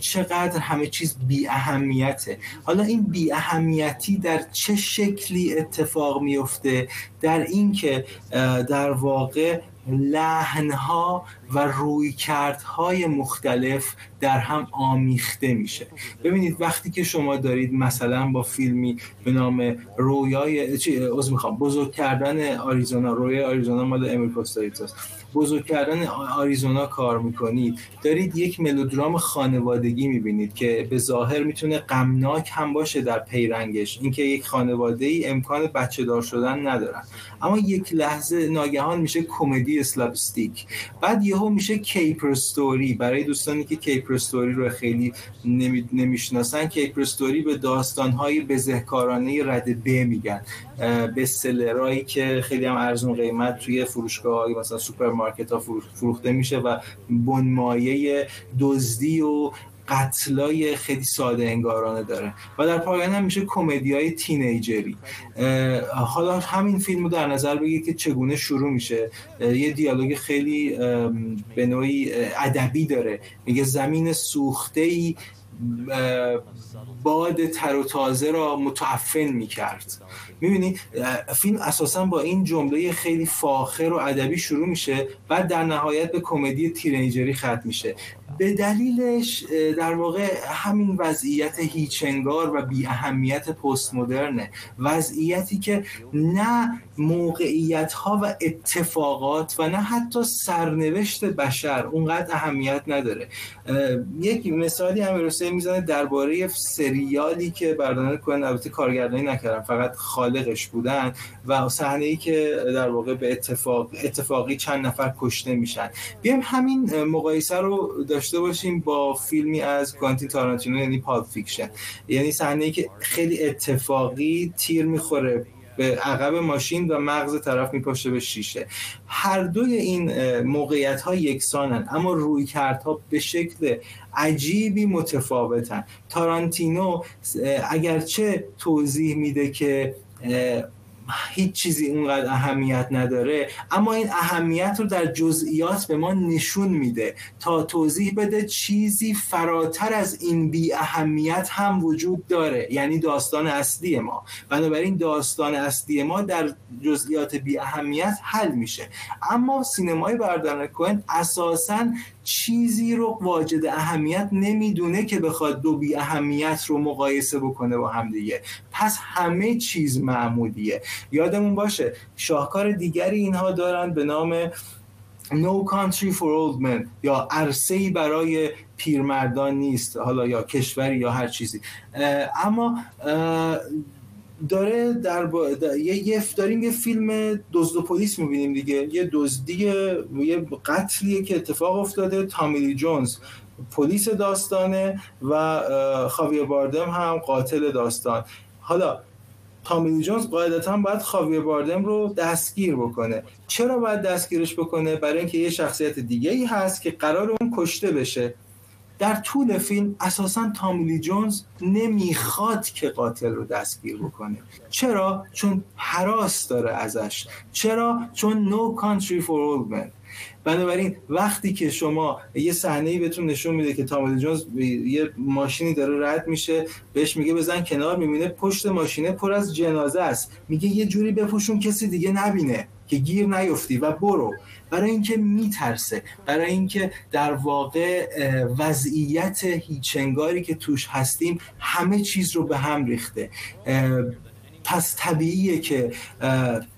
چقدر همه چیز بی اهمیته حالا این بی اهمیتی در چه شکلی اتفاق میفته در اینکه در واقع لحنها و رویکردهای مختلف در هم آمیخته میشه. ببینید وقتی که شما دارید مثلا با فیلمی به نام رویای چی از می‌خوام بزرگ کردن آریزونا رویای آریزونا مال امیل پوستایتاست بزرگ کردن آریزونا کار می‌کنید. دارید یک ملودرام خانوادگی می‌بینید که به ظاهر می‌تونه غمناک هم باشه در پیرنگش. اینکه یک خانواده ای امکان بچه دار شدن ندارن. اما یک لحظه ناگهان میشه کمدی slapstick بعد یهو میشه caper story برای دوستانی که caper story رو خیلی نمی... نمی‌شناسن caper story به داستانهای بزهکارانه رده ب میگن. به سلرایی که خیلی هم ارزون قیمت توی فروشگاه مثلا سوپرمارکت ها فروخته میشه و بنمایه دزدی و قتلای خیلی ساده انگارانه داره. و در پایان هم میشه کمدی های teenager ی. حالا همین فیلم رو در نظر بگید که چگونه شروع میشه. یه دیالوگ خیلی به نوعی ادبی داره. میگه زمین سوخته ای باد تر و تازه را متعفن می‌کرد. می‌بینی فیلم اساسا با این جمله خیلی فاخر و ادبی شروع میشه بعد در نهایت به کمدی تینیجری ختم میشه. به دلیلش در واقع همین وضعیت هیچنگار و بی اهمیت پست مدرنه وضعیتی که نه موقعیت ها و اتفاقات و نه حتی سرنوشت بشر اونقدر اهمیت نداره. یک مثالی هم حسین می‌زنه درباره سریالی که برادران کوئن. البته کارگردانی نکردن فقط خالقش بودن و صحنه ای که در واقع به اتفاق اتفاقی چند نفر کشته میشن. بیایم همین مقایسه رو داشته باشیم با فیلمی از کوانتین تارانتینو یعنی Pulp Fiction. یعنی صحنه که خیلی اتفاقی تیر می‌خوره به عقب ماشین و مغز طرف میپاشه به شیشه. هر دوی این موقعیت ها یکسانن اما روی کردها به شکل عجیبی متفاوتن. تارانتینو اگرچه توضیح میده که هیچ چیزی اونقدر اهمیت نداره اما این اهمیت رو در جزئیات به ما نشون میده. تا توضیح بده چیزی فراتر از این بی اهمیت هم وجود داره یعنی داستان اصلی ما. بنابراین داستان اصلی ما در جزئیات بی اهمیت حل میشه. اما سینمای بردارن کوهن اساساً چیزی رو واجد اهمیت نمی‌دونه که بخواد دو بی اهمیت رو مقایسه بکنه با هم دیگه. پس همه چیز معمولیه. یادمون باشه شاهکار دیگری اینها دارن به نام No Country for Old Men یا عرصه برای پیرمردان نیست حالا یا کشوری یا هر چیزی. اما داره در, با... یه داریم یه فیلم دزد و پلیس می‌بینیم دیگه. یه دزدی یه قتلیه که اتفاق افتاده. تامیلی جونز پلیس داستانه و خاویر باردم هم قاتل داستان. حالا تامیلی جونز قاعدتا باید خاویر باردم رو دستگیر بکنه. چرا باید دستگیرش بکنه؟ برای اینکه یه شخصیت دیگه ای هست که قرار اون کشته بشه. در طول فیلم اساسا تامیلی جونز نمی‌خواد که قاتل رو دستگیر بکنه. چرا؟ چون حراس داره ازش. چرا؟ چون no country for old men. بنابراین وقتی که شما یه صحنه ای بهتون نشون میده که تامیلی جونز یه ماشینی داره رد میشه بهش میگه بزن کنار می‌بینه پشت ماشینه پر از جنازه است. میگه یه جوری بپوشون کسی دیگه نبینه که گیر نیفتی و برو. برای اینکه میترسه برای اینکه در واقع وضعیت هیچنگاری که توش هستیم همه چیز رو به هم ریخته. پس طبیعیه که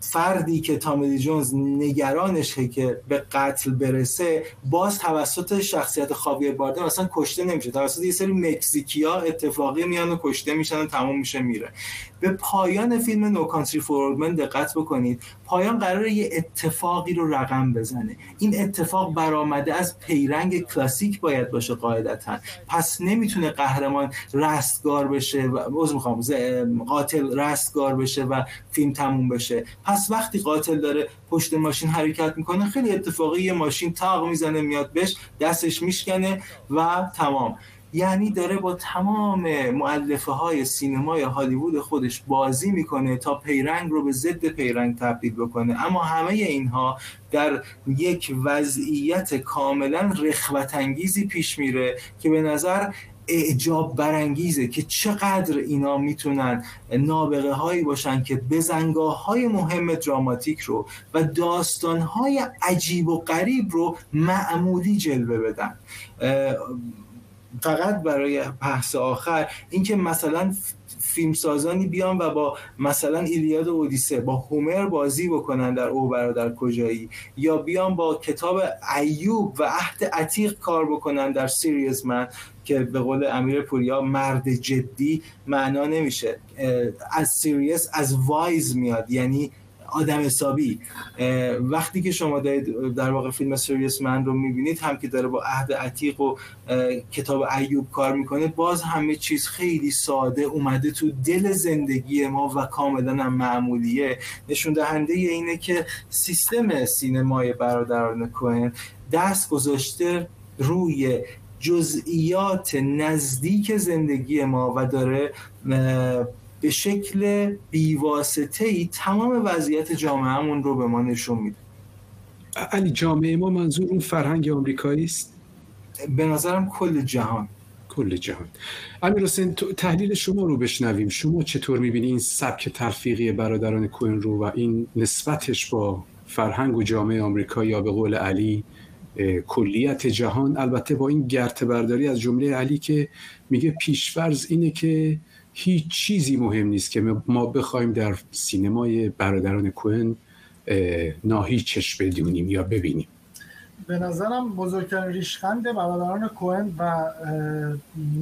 فردی که تامیلی جونز نگرانشه که به قتل برسه باز توسط شخصیت خاویر باردم اصلا کشته نمیشه. توسط یه سری مکزیکیا اتفاقی میان و کشته میشن و تموم میشه میره. به پایان فیلم نو کانتری فورمن دقت بکنید. پایان قرار یه اتفاقی رو رقم بزنه. این اتفاق برآمده از پیرنگ کلاسیک باید باشه قاعدتا. پس نمی‌تونه قهرمان رستگار بشه و می‌خوام قاتل رستگار بشه و فیلم تموم بشه. پس وقتی قاتل داره پشت ماشین حرکت می‌کنه خیلی اتفاقی یه ماشین تاق می‌زنه میاد بهش دستش میشکنه و تمام. یعنی داره با تمام معلفه های سینمای هالیوود خودش بازی می‌کنه تا پیرنگ رو به ضد پیرنگ تبدیل بکنه. اما همه اینها در یک وضعیت کاملا رخوت انگیزی پیش میره که به نظر اعجاب برانگیزه که چقدر اینا می‌تونن نابغه هایی باشن که بزنگاه های مهم دراماتیک رو و داستان های عجیب و غریب رو معمولی جلوه بدن. فقط برای بحث آخر اینکه مثلا فیلمسازانی بیان و با مثلا ایلیاد و اودیسه با هومر بازی بکنن در او برادر کجایی؟ یا بیان با کتاب ایوب و عهد عتیق کار بکنن در Serious Man که به قول امیر پوریا مرد جدی معنا نمیشه. از serious as wise میاد. یعنی آدم حسابی. وقتی که شما دارید در واقع فیلم Serious Man رو می‌بینید هم که داره با عهد عتیق و کتاب ایوب کار می‌کنه باز همه چیز خیلی ساده اومده تو دل زندگی ما و کاملا هم معمولیه. نشون دهنده اینه که سیستم سینمای برادران کوهن دست گذاشته روی جزئیات نزدیک زندگی ما و داره به شکل بیواسطه ای تمام وضعیت جامعهمون رو به ما نشون میده. علی جامعه ما منظور اون فرهنگ آمریکایی است؟ به نظرم کل جهان. کل جهان. امیر حسین تحلیل شما رو بشنویم. شما چطور می‌بینی این سبک تلفیقی برادران کوین رو و این نسبتش با فرهنگ و جامعه آمریکا یا به قول علی کلیت جهان؟ البته با این گرته‌برداری از جمله علی که میگه پیش‌فرض اینه که هیچ چیزی مهم نیست که ما بخوایم در سینمای برادران کوهن ناهیچش بدونیم یا ببینیم. به نظرم بزرگترین ریشخند برادران کوهن و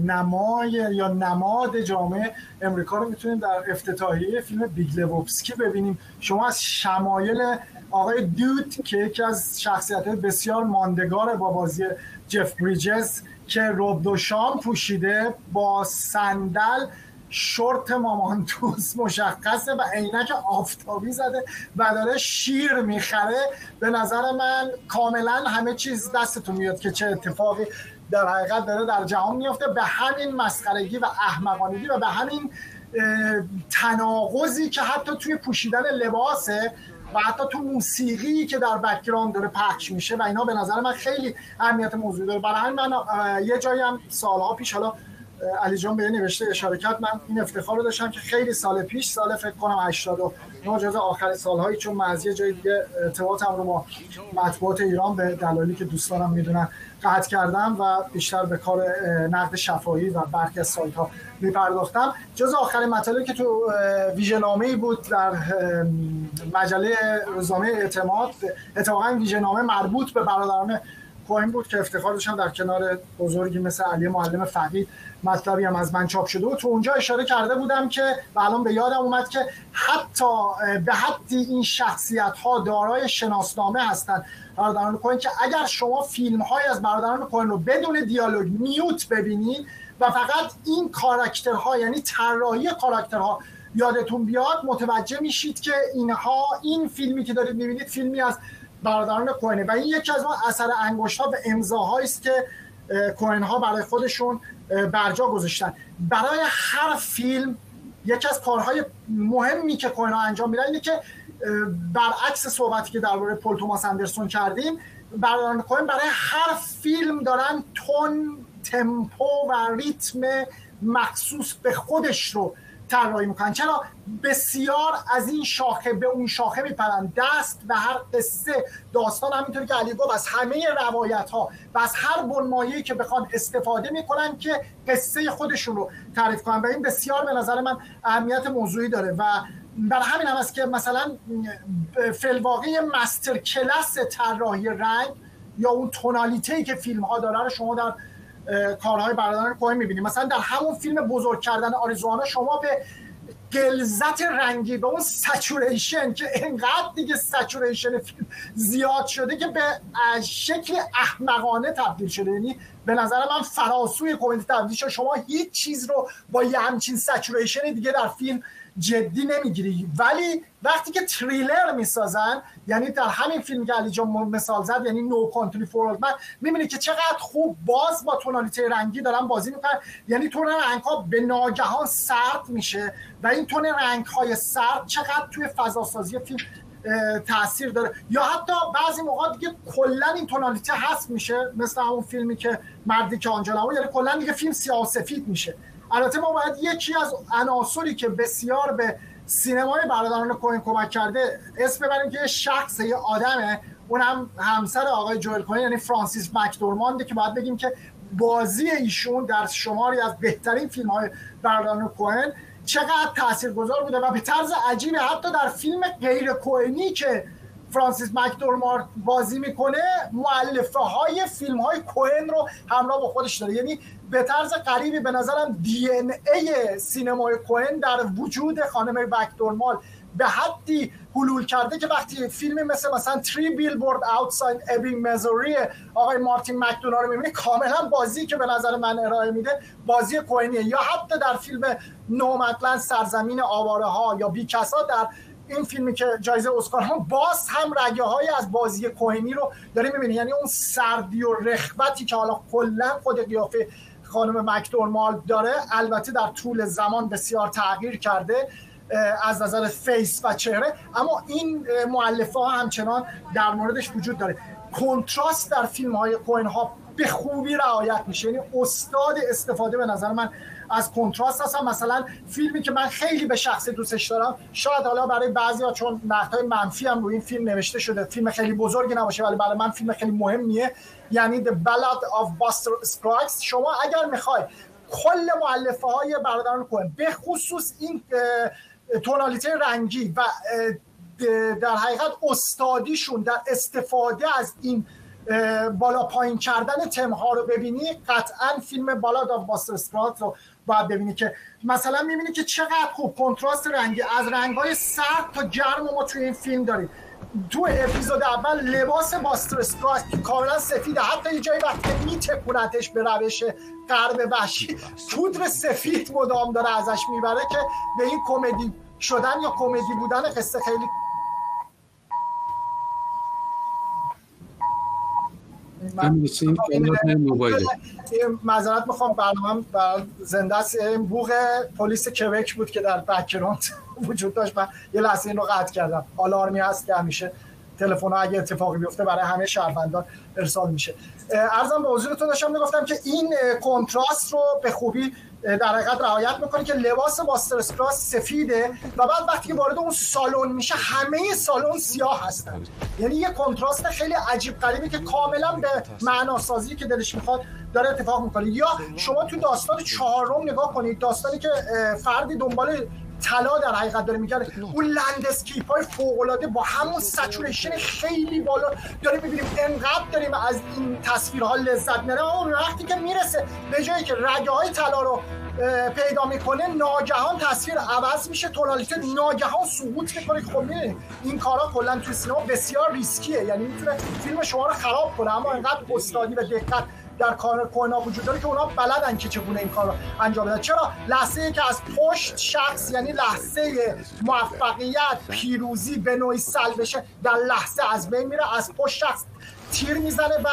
نمای یا نماد جامعه امریکا رو می‌تونیم در افتتاحیه فیلم Big Lebowski ببینیم. شما از شمایل آقای دود که یکی از شخصیت بسیار ماندگار با بازی جف بریجز که روب شام پوشیده با صندل شورت مامانتوس مشخصه و عینک آفتابی زده. و داره شیر می‌خره. به نظر من کاملا همه چیز دستتون میاد که چه اتفاقی در حقیقت داره در جهان میفته به همین مسخرگی و احمقانگی و به همین تناقضی که حتی توی پوشیدن لباسه و حتی تو موسیقی که در background داره پخش میشه و اینا به نظر من خیلی اهمیت موضوع داره. برای همین من یه جایی هم سالها پیش حالا علی جان به نوشته اشاره کرد. من این افتخار رو داشتم که خیلی سال پیش سال فکر کنم 89 جزء آخر سالهایی چون من از یه جای دیگه ارتباطم رو با مطبوعات ایران به دلایلی که دوستانم می‌دونن قطع کردم و بیشتر به کار نقد شفاهی و برخی از سایت ها میپرداختم. جز آخرین مطالبی که تو ویژنامه ای بود در مجله روزنامه اعتماد اتفاقا ویژنامه مربوط به برادران کوهن بود که افتخار داشتم در کنار بزرگی مثل علی معلم فقید. مطلبی هم از من چاپ شده و تو اونجا اشاره کرده بودم که و الان به یادم اومد که حتی به حدی این شخصیت ها دارای شناسنامه هستند برادران کوهن که اگر شما فیلم های از برادران کوهن رو بدون دیالوگ میوت ببینید و فقط این کاراکترها یعنی طراحی کاراکترها یادتون بیاد متوجه میشید که اینها این فیلمی که دارید می‌بینید فیلمی از برادران کوهنه و این یکی از ما اثر انگشت ها به امضاهایی است که کوهن ها برای خودشون برجا گذاشتن. برای هر فیلم یکی از کارهای مهمی که کوهن ها انجام میدن اینه که برعکس صحبتی که درباره پل توماس اندرسون کردیم برادران کوهن برای هر فیلم دارن تون تمپو و ریتم مخصوص به خودش رو طراحی می‌کنن. چرا؟ بسیار از این شاخه به اون شاخه میپرن. دست به هر قصه داستان همینطوری که علی گفت از همه روایت ها و از هر بنمایه‌ای که بخوان استفاده می‌کنن که قصه خودشون رو تعریف کنن. و این بسیار به نظر من اهمیت موضوعی داره. و برای همین هم است که مثلا فلواقعی مستر کلاس طراحی رنگ یا اون تونالیته که فیلم ها داره رو شما در کارهای برادران کوهن می‌بینیم. مثلا در همون فیلم بزرگ کردن آریزوانا شما به گلزت رنگی به اون سچوریشن که انقدر دیگه سچوریشن فیلم زیاد شده که به شکل احمقانه تبدیل شده. یعنی به نظر من فراسوی کمدی تبدیل شده. شما هیچ چیز رو با یه همچین سچوریشن دیگه در فیلم جدی نمی‌گیری. ولی وقتی که تریلر می‌سازن یعنی در همین فیلم که علی جان مثال زد یعنی نو کانتری فور من می‌بینی که چقدر خوب باز با تونالیته رنگی دارن بازی می‌کنن. یعنی تون رنگ ها به ناگهان سرد میشه و این تون رنگ های سرد چقدر توی فضا سازی فیلم تاثیر داره. یا حتی بعضی موقع دیگه کلا این تونالیته هست میشه مثل همون فیلمی که مردی که آنجا نبود. یعنی کلا دیگه فیلم سیاه و سفید میشه. البته ما باید یکی از عناصری که بسیار به سینمای برادران کوین کمک کرده اسم ببریم که شخص یه آدمه. اونم همسر آقای جوئل کوین یعنی فرانسیس مکدورمانده که باید بگیم که بازی ایشون در شماری از بهترین فیلم های برادران کوهن چقدر تاثیرگذار بوده و به طرز عجیبی حتی در فیلم غیر کوهنی که فرانسیس مکدورمارت بازی می‌کنه معلفه های فیلم های کوهن رو همراه با خودش داره. یعنی به طرز غریبی به نظرم دی ان ای سینمای کوهن در وجود خانم مکدورمال به حدی حلول کرده که وقتی فیلمی مثل مثلا تری بیلبورد اوتساید ابینگ مزوری آقای مارتین مکدونا رو می‌بینی کاملا بازی که به نظر من ارائه میده بازی کوهنیه. یا حتی در فیلم نومدلند سرزمین آواره ها یا بیکسا در این فیلمی که جایزه اسکار هم باز هم رگه های از بازی کوهنی رو داری می‌بینی یعنی اون سردی و رخوتی که حالا کلا خود قیافه خانم مک‌دورمند داره البته در طول زمان بسیار تغییر کرده از نظر face و چهره. اما این مولفه ها همچنان در موردش وجود داره. کنتراست در فیلم های کوین ها به خوبی رعایت میشه. یعنی استاد استفاده به نظر من از کنتراست هستن. مثلا فیلمی که من خیلی به شخصی دوستش دارم شاید حالا برای بعضی ها چون نقدهای منفی هم روی این فیلم نوشته شده. فیلم خیلی بزرگی نباشه ولی برای من فیلم خیلی مهمیه. یعنی The Ballad of Buster Scruggs. شما اگر می‌خوای کل معلفه های برادران کوهن به خصوص این تونالیته رنگی و در حقیقت استادیشون در استفاده از این بالا پایین کردن تمها رو ببینی قطعا فیلم بالاد آف باستر رو باید ببینی که مثلا می‌بینی که چقدر خوب کنتراست رنگی. از رنگهای سرد تا گرم ما توی این فیلم داریم. تو اپیزود اول لباس باستر اسکراگز که کاملا سفیده حتی یه جایی وقتی میتکونتش به روش غرب وحشی پودر سفید مدام داره ازش می‌پره که به این کمدی شدن یا کمدی بودن قصه خیلی معذرت می‌خوام برنامه بر زنده است. این بوق پلیس کبک بود که در background وجود داشت. من یه لحظه این رو قطع کردم. آلارمی هست که همیشه تلفن ها اگه اتفاقی بیفته برای همه شهروندان ارسال میشه. ارزم به حضورتون داشتم می‌گفتم که این کنتراست رو به خوبی در حقیقت رعایت می‌کنه که لباس باستر اسکراس سفیده و بعد وقتی وارد اون سالن میشه همه سالن سیاه هستن. یعنی یه کنتراست خیلی عجیب غریبی که کاملا به معناسازی که دلش می‌خواد داره اتفاق می‌کنه یا شما تو داستان چهارم نگاه کنید. داستانی که فردی دنبال طلا در حقیقت داره می‌گرده اون landscape های فوق العاده با همون saturation خیلی بالا داریم می‌بینیم. انقدر داریم از این تصویرها لذت می‌بریم. اما وقتی که می‌رسه به جایی که رگه های طلا رو پیدا می‌کنه ناگهان تصویر عوض میشه. تونالیته ناگهان سقوط می‌کنه. خب می‌بینید این کارا کلا توی سینما بسیار ریسکیه. یعنی می‌تونه فیلم شما رو خراب کنه. اما انقدر استادی و دقت در کار کونا وجود داره که اونا بلدن که چگونه این کار رو انجام بدن. چرا؟ لحظه ای که از پشت شخص یعنی لحظه موفقیت پیروزی به نوعی سلبشه در لحظه از بین میره از پشت شخص تیر می‌زنه و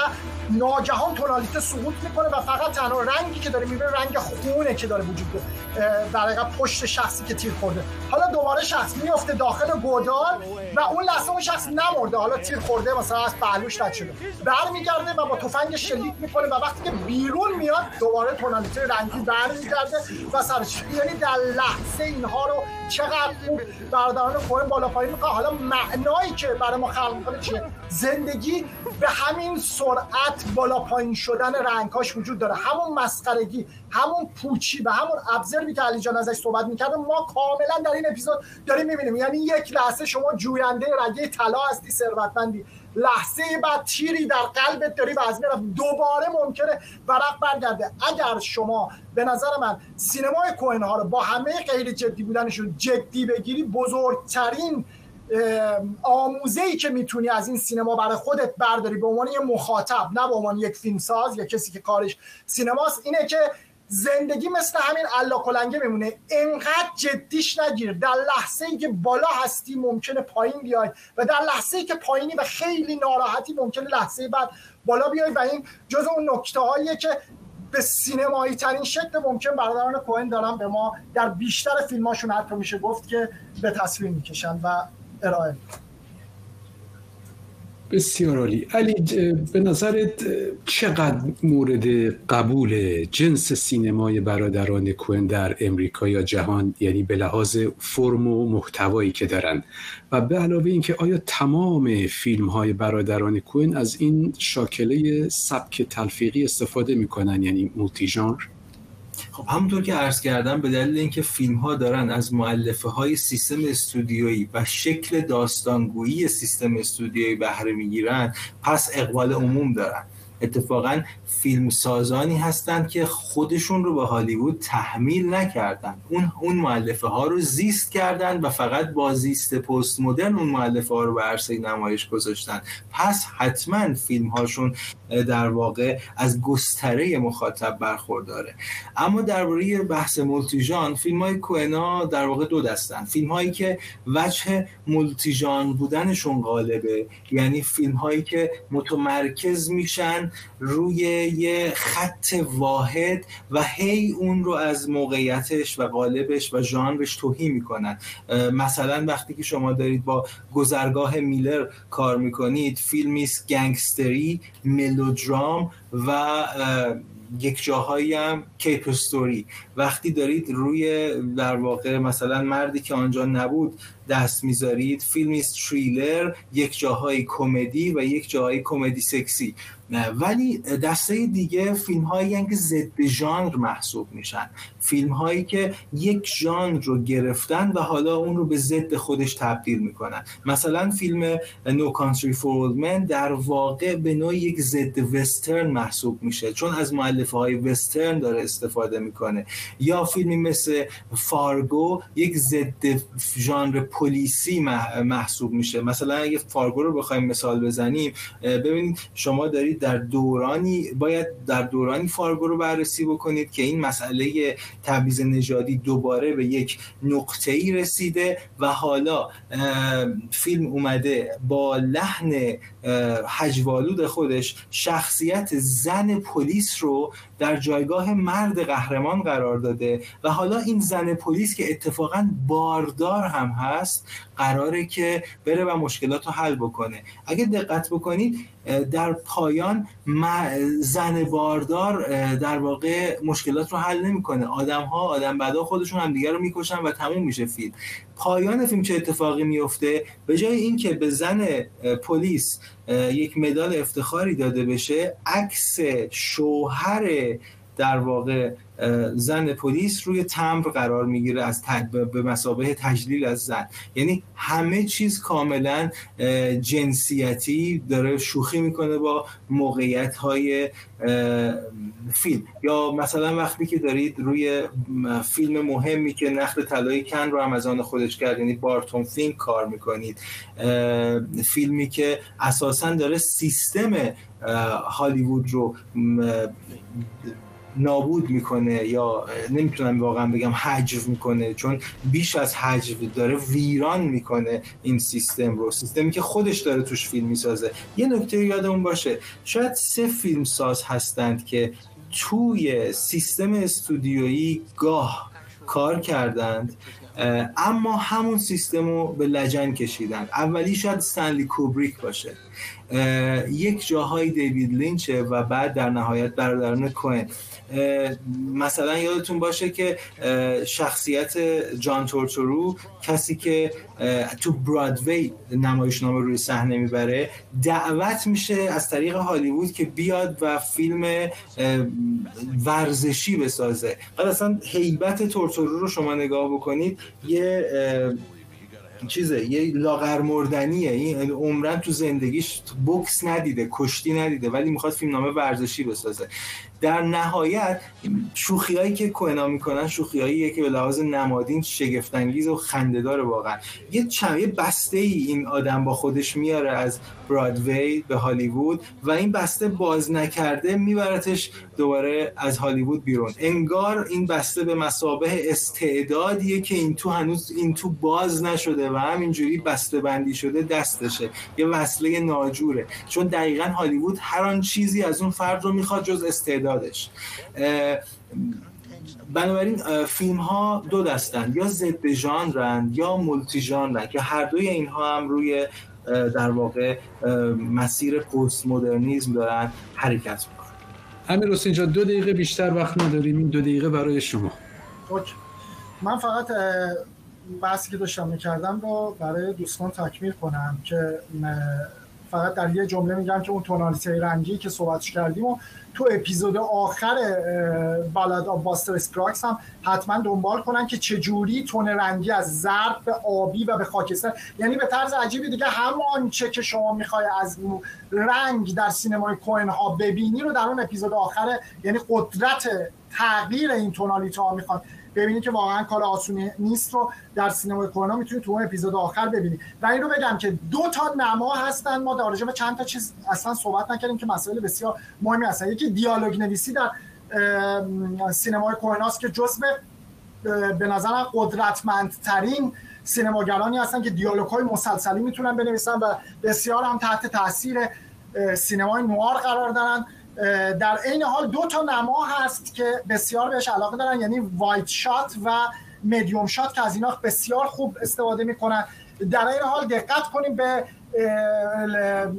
ناگهان تونالیته سقوط می‌کنه و فقط تنها رنگی که داره می‌بینه رنگ خونه که داره وجود داره در پشت شخصی که تیر خورده. حالا دوباره شخص میفته داخل گودال و اون لحظه اون شخص نمرده. حالا تیر خورده مثلا از پهلوش رد شده برمیگرده و با تفنگ شلیک می‌کنه و وقتی که بیرون میاد دوباره تونالیته رنگی برمیگرده و سرش یعنی در لحظه اینها رو چقدر خوب برادران کوهن بالا پایین می‌کنه. حالا معنایی که برای ما خلق می‌کنه چیه؟ زندگی به همین سرعت بالا پایین شدن رنگاش وجود داره. همون مسخرگی همون پوچی و همون ابزربی که علی جان ازش صحبت می‌کرده ما کاملا در این اپیزود داریم می‌بینیم. یعنی یک لحظه شما جوینده رگه طلا هستی ثروتمندی. لحظه بعد تیری در قلبت داری و از می‌رفت. دوباره ممکنه ورق برگرده. اگر شما به نظر من سینمای کوهن ها رو با همه غیر جدی بودنشون جدی بگیری بزرگترین آموزه ای که می‌تونی از این سینما برای خودت برداری به عنوان یه مخاطب نه به عنوان یک فیلمساز یا کسی که کارش سینماست اینه که زندگی مثل همین علا کلنگه میمونه. انقدر جدیش نگیر. در لحظه ای که بالا هستی ممکنه پایین بیای و در لحظه ای که پایینی و خیلی ناراحتی ممکنه لحظه بعد بالا بیای و این جز اون نکته هاییه که به سینمایی ترین شکل ممکن برادران کوهن دارن به ما در بیشتر فیلماشون حتی میشه گفت که به تصویر می‌کشن و ارائه. بسیار عالی. علی به نظرت چقدر مورد قبول جنس سینمای برادران کوهن در امریکا یا جهان یعنی به لحاظ فرم و محتوایی که دارن؟ و به علاوه اینکه آیا تمام فیلم های برادران کوهن از این شاکله سبک تلفیقی استفاده می‌کنن یعنی مولتی ژانر خب همونطور که عرض کردم به دلیل اینکه فیلم ها دارن از معلفه های سیستم استودیویی و شکل داستانگویی سیستم استودیویی بهره می‌گیرن پس اقبال عموم دارن. اتفاقا فیلم سازانی هستند که خودشون رو به هالیوود تحمیل نکردن. اون اون مؤلفه ها رو زیست کردن و فقط با زیست پست مدرن اون مؤلفه ها رو به عرصه نمایش گذاشتن. پس حتما فیلم هاشون در واقع از گستره مخاطب برخورداره. اما درباره بحث مولتی ژان فیلم های کوئنا در واقع دو دستن. فیلم هایی که وجه مولتی ژان بودنشون غالبه. یعنی فیلم هایی که متمرکز میشن روی یه خط واحد و هی اون رو از موقعیتش و قالبش و ژانرش توهی می‌کنن. مثلا وقتی که شما دارید با گذرگاه میلر کار می‌کنید فیلمی گنگستری ملودرام و یک جاهایی هم کیپ استوری وقتی دارید روی در واقع مثلا مردی که آنجا نبود دست می‌ذارید فیلمی تریلر یک جاهای کمدی و یک جاهای کمدی سکسی. ولی دسته دیگه فیلم هایی که ضد ژانر محسوب میشن. فیلم هایی که یک ژانر رو گرفتن و حالا اون رو به ضد خودش تبدیل می‌کنن. مثلا فیلم No Country for Men در واقع به نوع یک ضد وسترن محسوب میشه. چون از مولفه های وسترن داره استفاده می‌کنه. یا فیلمی مثل فارگو یک ضد ژانر پلیسی محسوب میشه. مثلا اگه فارگو رو بخوایم مثال بزنیم ببینید شما دارید در دورانی باید در دورانی فارگو رو بررسی بکنید که این مسئله تبعیض نژادی دوباره به یک نقطه ای رسیده و حالا فیلم اومده با لحن حجوالود خودش شخصیت زن پلیس رو در جایگاه مرد قهرمان قرار داده و حالا این زن پلیس که اتفاقا باردار هم هست قراره که بره و مشکلات رو حل بکنه. اگه دقت بکنید در پایان زن باردار در واقع مشکلات رو حل نمی‌کنه. آدم ها آدم بدا خودشون هم دیگر رو می‌کشن و تموم میشه فیلم. پایان فیلم چه اتفاقی میفته به جای اینکه به زن پلیس یک مدال افتخاری داده بشه عکس شوهر در واقع زن پلیس روی تمبر قرار می‌گیره از به مسابه تجلیل از زن. یعنی همه چیز کاملا جنسیتی داره شوخی می‌کنه با موقعیت های فیلم. یا مثلا وقتی که دارید روی فیلم مهمی که نخل طلای کن رو هم خودش کرد یعنی بارتون فیلم کار می‌کنید فیلمی که اساسا داره سیستم هالیوود رو نابود می‌کنه یا نمی‌تونم واقعا بگم حجو می‌کنه چون بیش از حجو داره ویران می‌کنه این سیستم رو. سیستمی که خودش داره توش فیلم می‌سازه. یه نکته یادمون باشه. شاید سه فیلم ساز هستند که توی سیستم استودیویی گاه کار کردند اما همون سیستم رو به لجن کشیدن اولی شاید استنلی کوبریک باشه. یک جاهای دیوید لینچه و بعد در نهایت برادران کوین مثلا یادتون باشه که شخصیت جان تورتورو کسی که تو برادوی نمایشنامه روی صحنه می‌بره دعوت میشه از طریق هالیوود که بیاد و فیلم ورزشی بسازه. بعد اصلا حیبت تورتورو رو شما نگاه بکنید یه چیزه یه لاغر مردنیه این عمرن تو زندگیش بوکس ندیده کشتی ندیده ولی می‌خواد فیلمنامه ورزشی بسازه. در نهایت شوخی هایی که کوهنا می‌کنن شوخی هایی که به لحاظ نمادین شگفتانگیز و خندهدار واقعا. یه چند یه بسته ای این آدم با خودش میاره از برادوی به هالیوود و این بسته باز نکرده میبرتش دوباره از هالیوود بیرون. انگار این بسته به مسابه استعدادیه که این تو هنوز این تو باز نشده و همینجوری بسته بندی شده دستشه. یه وصله ناجوره. چون دقیقا هالیوود هر آن چیزی از اون فرد رو می‌خواد جز استعدادش بنابراین فیلم ها دو دستن یا ضد ژانرن یا multi ژانرن که هر دوی اینها هم روی در واقع مسیر پست مدرنیزم دارن حرکت می‌کنن. امیر حسین جان دو دقیقه بیشتر وقت نداریم این دو دقیقه برای شما. OK. من فقط بحثی که داشتم می‌کردم رو برای دوستان تکمیل کنم که فقط در یه جمله میگم که اون tonality رنگی که صحبتش کردیم و تو اپیزود آخر Ballad of Buster Scruggs هم حتما دنبال کنن که چجوری تون رنگی از زرد به آبی و به خاکستری یعنی به طرز عجیبی دیگه هر آن چه که شما می‌خوای از رنگ در سینمای کوین ها ببینی رو در اون اپیزود آخر یعنی قدرت تغییر این tonality ها می‌خوان. ببینید که واقعا کار آسونی نیست رو در سینمای کوئن‌ها می‌تونید تو اون اپیزود آخر ببینید و این رو بگم که دو تا نما هستن. ما در به چند تا چیز اصلا صحبت نکردیم که مسائل بسیار مهمی هستن. یکی دیالوگ نویسی در سینمای کوئن‌ها که جزء به نظرم قدرتمندترین سینماگرانی هستن که دیالوگ های مسلسلی می‌تونن بنویسن و بسیار هم تحت تاثیر سینمای نوآر قرار دارن. در عین حال دو تا نما هست که بسیار بهش علاقه دارن یعنی wide shot و medium shot که از اینا بسیار خوب استفاده می‌کنن. در این حال دقت کنیم به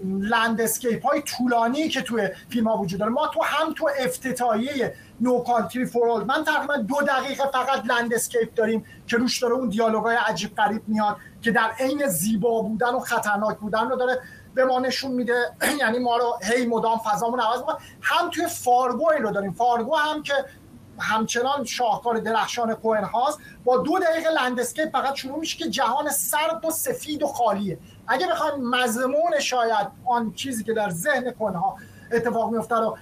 landscape های طولانی که توی فیلم ها وجود داره. ما تو هم تو افتتاحیه No Country for Men تقریبا دو دقیقه فقط landscape داریم که روش داره اون دیالوگای عجیب غریب میاد که در عین زیبا بودن و خطرناک بودن رو داره به ما نشون میده. یعنی ما رو هی مدام فضامون عوض می‌کنه. هم توی فارگو رو داریم. فارگو هم که همچنان شاهکار درخشان کوهن هاست با دو دقیقه landscape فقط شروع میشه که جهان سرد و سفید و خالیه. اگه بخوایم مضمون شاید آن چیزی که در ذهن کوهن ها اتفاق میفته رو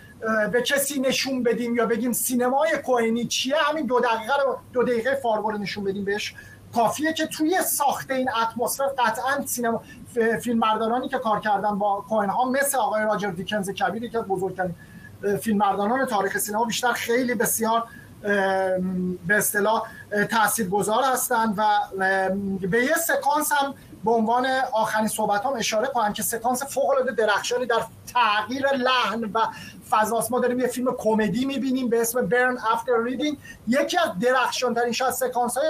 به کسی نشون بدیم یا بگیم سینمای کوهنی چیه همین دو دقیقه رو دو دقیقه فارگو رو نشون بدیم بهش. کافیه که توی ساخت این اتمسفر قطعا سینما فیلمبردارانی که کار کردن با کوهن ها مثل آقای راجر دیکینز کبیر که بزرگترین فیلمبرداران تاریخ سینما بیشتر خیلی بسیار به اصطلاح تاثیرگذار هستند و به یه سکانس هم به عنوان آخرین صحبت هم اشاره کنم که سکانس فوق العاده درخشانی در تغییر لحن و فضاست. ما داریم یه فیلم کمدی می‌بینیم به اسم Burn After Reading یکی از درخشان ترین شاید سکانس های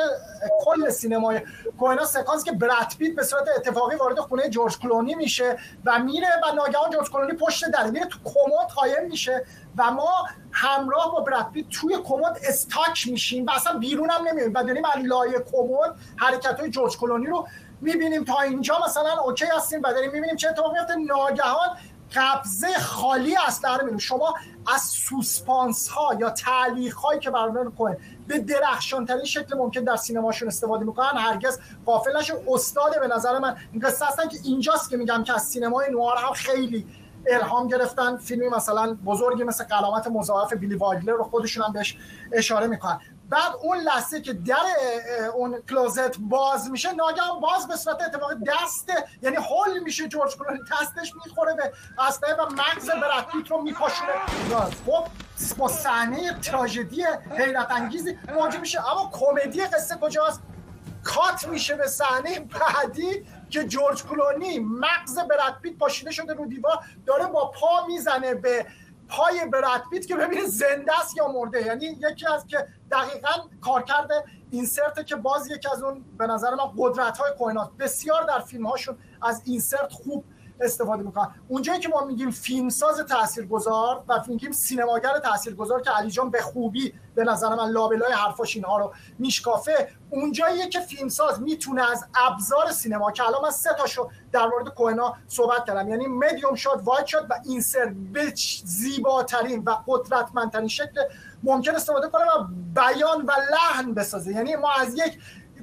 کل سینمای کوهنا سکانس که براد پیت به صورت اتفاقی وارد خونه جورج کلونی میشه و میره و ناگهان جورج کلونی پشت در میره تو کمد قایم میشه و ما همراه با پیت توی کمد stuck میشیم و اصلا بیرون هم نمیایم و داریم از لای کمد حرکت های جورج کلونی رو می‌بینیم تا اینجا مثلا OK هستیم و داریم می‌بینیم چه اتفاقی میفته ناگهان قبضه خالی است در می‌بینیم. شما از سوسپانس ها یا تعلیق هایی که برنامه کنه به درخشان ترین شکل ممکن در سینماشون استفاده می‌کنن هرگز غافل نشون استاد به نظر من این قصه هستن که اینجاست که میگم که از سینمای نوآر هم خیلی الهام گرفتن. فیلمی مثلا بزرگی مثل غرامت مضاعف بیلی وایلدر رو خودشون هم بهش اشاره می‌کنن. بعد اون لحظه که در اون کلوزت باز میشه ناگهان باز به صورت اتفاق دست یعنی هول میشه جورج کلونی دستش می‌خوره به اسلحه و مغز پیت رو میپاشونه. خب با صحنه تراژدی حیرت انگیزی مواجه میشه. اما کمدی قصه کجاست؟ کات میشه به صحنه بعدی که جورج کلونی مغز پیت پاشیده شده رو دیوار داره با پا می‌زنه به پای براد پیت که ببینه زنده است یا مرده. یعنی یکی از که دقیقا کارکرد insert که باز یکی از اون به نظر من قدرت های کوئن‌ها بسیار در فیلم هاشون از insert خوب استفاده می‌کنن. اونجایی که ما میگیم فیلمساز تاثیرگذار و میگیم سینماگر تاثیرگذار که علی جان به خوبی به نظر من لابلای حرفاش اینها رو میشکافه اونجاییه که فیلمساز می‌تونه از ابزار سینما که الان من سه تاشو در مورد کوئن‌ها صحبت کردم یعنی medium shot wide shot و insert به زیباترین و قدرتمندترین شکل ممکن استفاده کنه و بیان و لحن بسازه. یعنی ما از یک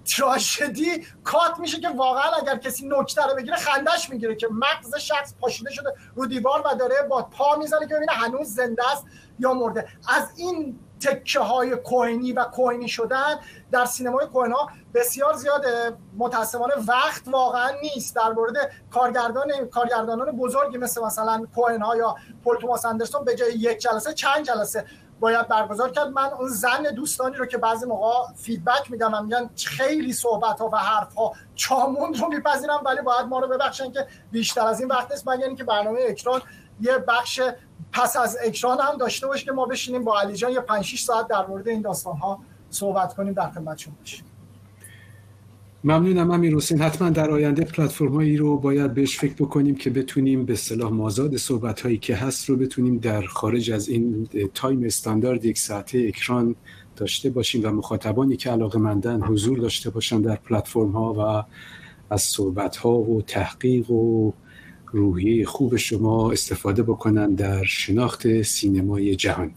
تراژدی کات میشه که واقعا اگر کسی نکته رو بگیره خندش می‌گیره که مغز شخص پاشیده شده رو دیوار و داره با پا می‌زنه که ببینه هنوز زنده است یا مرده. از این تکه های کوهنی و کوهنی شدن در سینمای کوهن ها بسیار زیاده. متاسفانه وقت واقعا نیست در مورد کارگردان کارگردانان بزرگی مثل مثلا کوهن ها یا پول توماس اندرسون به جای یک جلسه چند جلسه باید برگزار کرد. من اون زن دوستانی رو که بعضی موقع فیدبک میدم و میگن خیلی صحبت ها و حرف ها چامون رو میپذیرم ولی باید ما رو ببخشن که بیشتر از این وقت نیست. مگر اینکه برنامه اکران یه بخش پس از اکران هم داشته باشه که ما بشینیم با علی جان یه 5 6 ساعت در مورد این داستان ها صحبت کنیم در خدمت شما باشیم. ممنونم امیر حسین. حتما در آینده پلتفرم هایی رو باید بهش فکر بکنیم که بتونیم به صلاح مازاد صحبت هایی که هست رو بتونیم در خارج از این تایم استاندارد یک ساعته اکران داشته باشیم و مخاطبانی که علاقه مندن حضور داشته باشن در پلتفرم ها و از صحبت ها و تحقیق و روحیه خوب شما استفاده بکنن در شناخت سینمای جهان.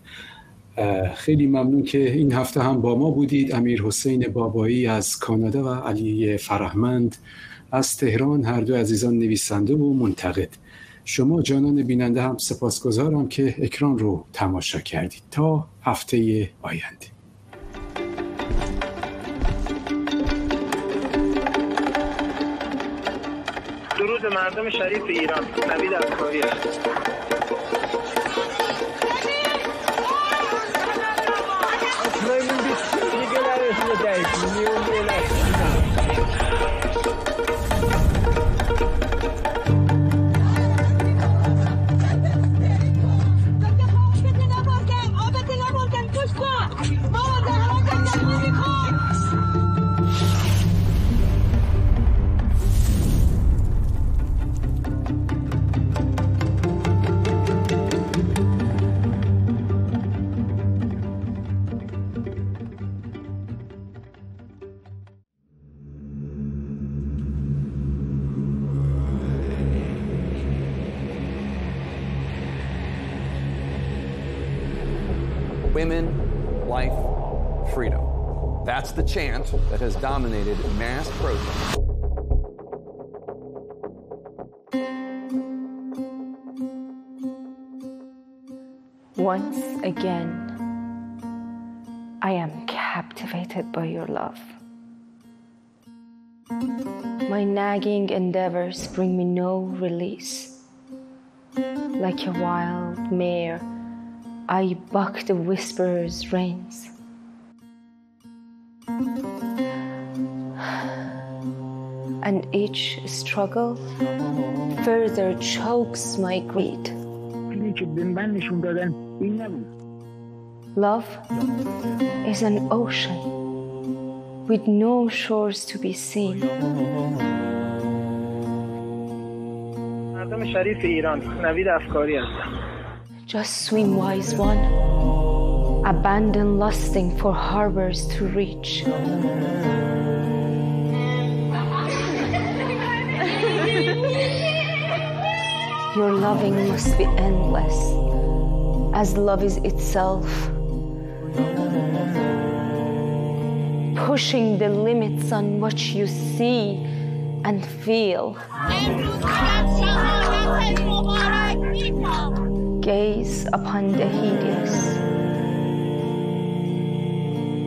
خیلی ممنون که این هفته هم با ما بودید. امیر حسین بابایی از کانادا و علی فرهمند از تهران هر دو عزیزان نویسنده و منتقد. شما جانان بیننده هم سپاسگزارم که اکران رو تماشا کردید. تا هفته آینده. درود مردم شریف ایران. نوید افکاری has dominated mass protest. Once again, I am captivated by your love. My nagging endeavors bring me no release. Like a wild mare, I buck the whisperer's reins. And each struggle further chokes my greed. Love is an ocean with no shores to be seen. Just swim, wise one. Abandon lusting for harbors to reach. Your loving must be endless, as love is itself. Pushing the limits on what you see and feel. Gaze upon the hideous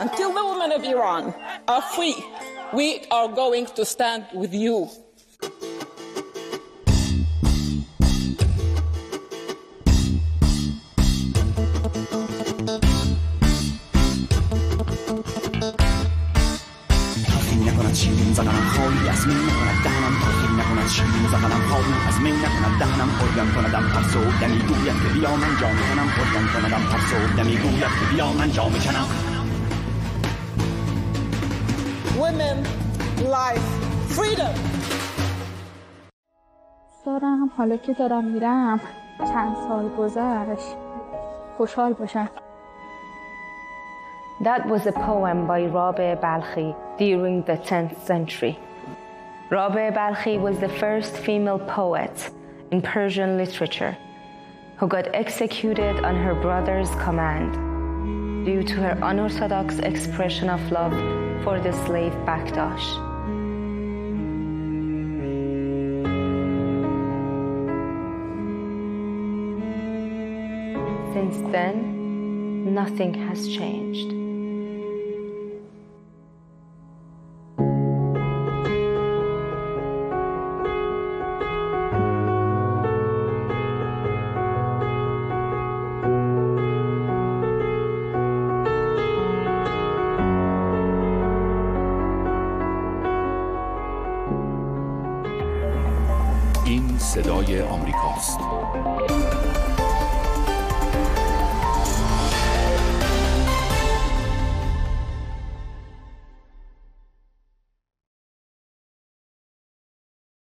Until the women of Iran are free, we are going to stand with you. فکر نکنم چی میزنم خواهی از من نکنم دهنم تا فکر نکنم چی مزخنم خواب از می نکنم دهنم ارگم کندم ترسو دمی گوید که بیا من جام کنم ارگم کندم ترسو دمی گوید که بیا من جام کنم Women, life, freedom. دارم حالا که دارم میرم چند سال گذشت خوشحال باشم That was a poem by Rabe Balkhi during the 10th century. Rabe Balkhi was the first female poet in Persian literature who got executed on her brother's command due to her unorthodox expression of love for the slave Baktash. Since then, nothing has changed.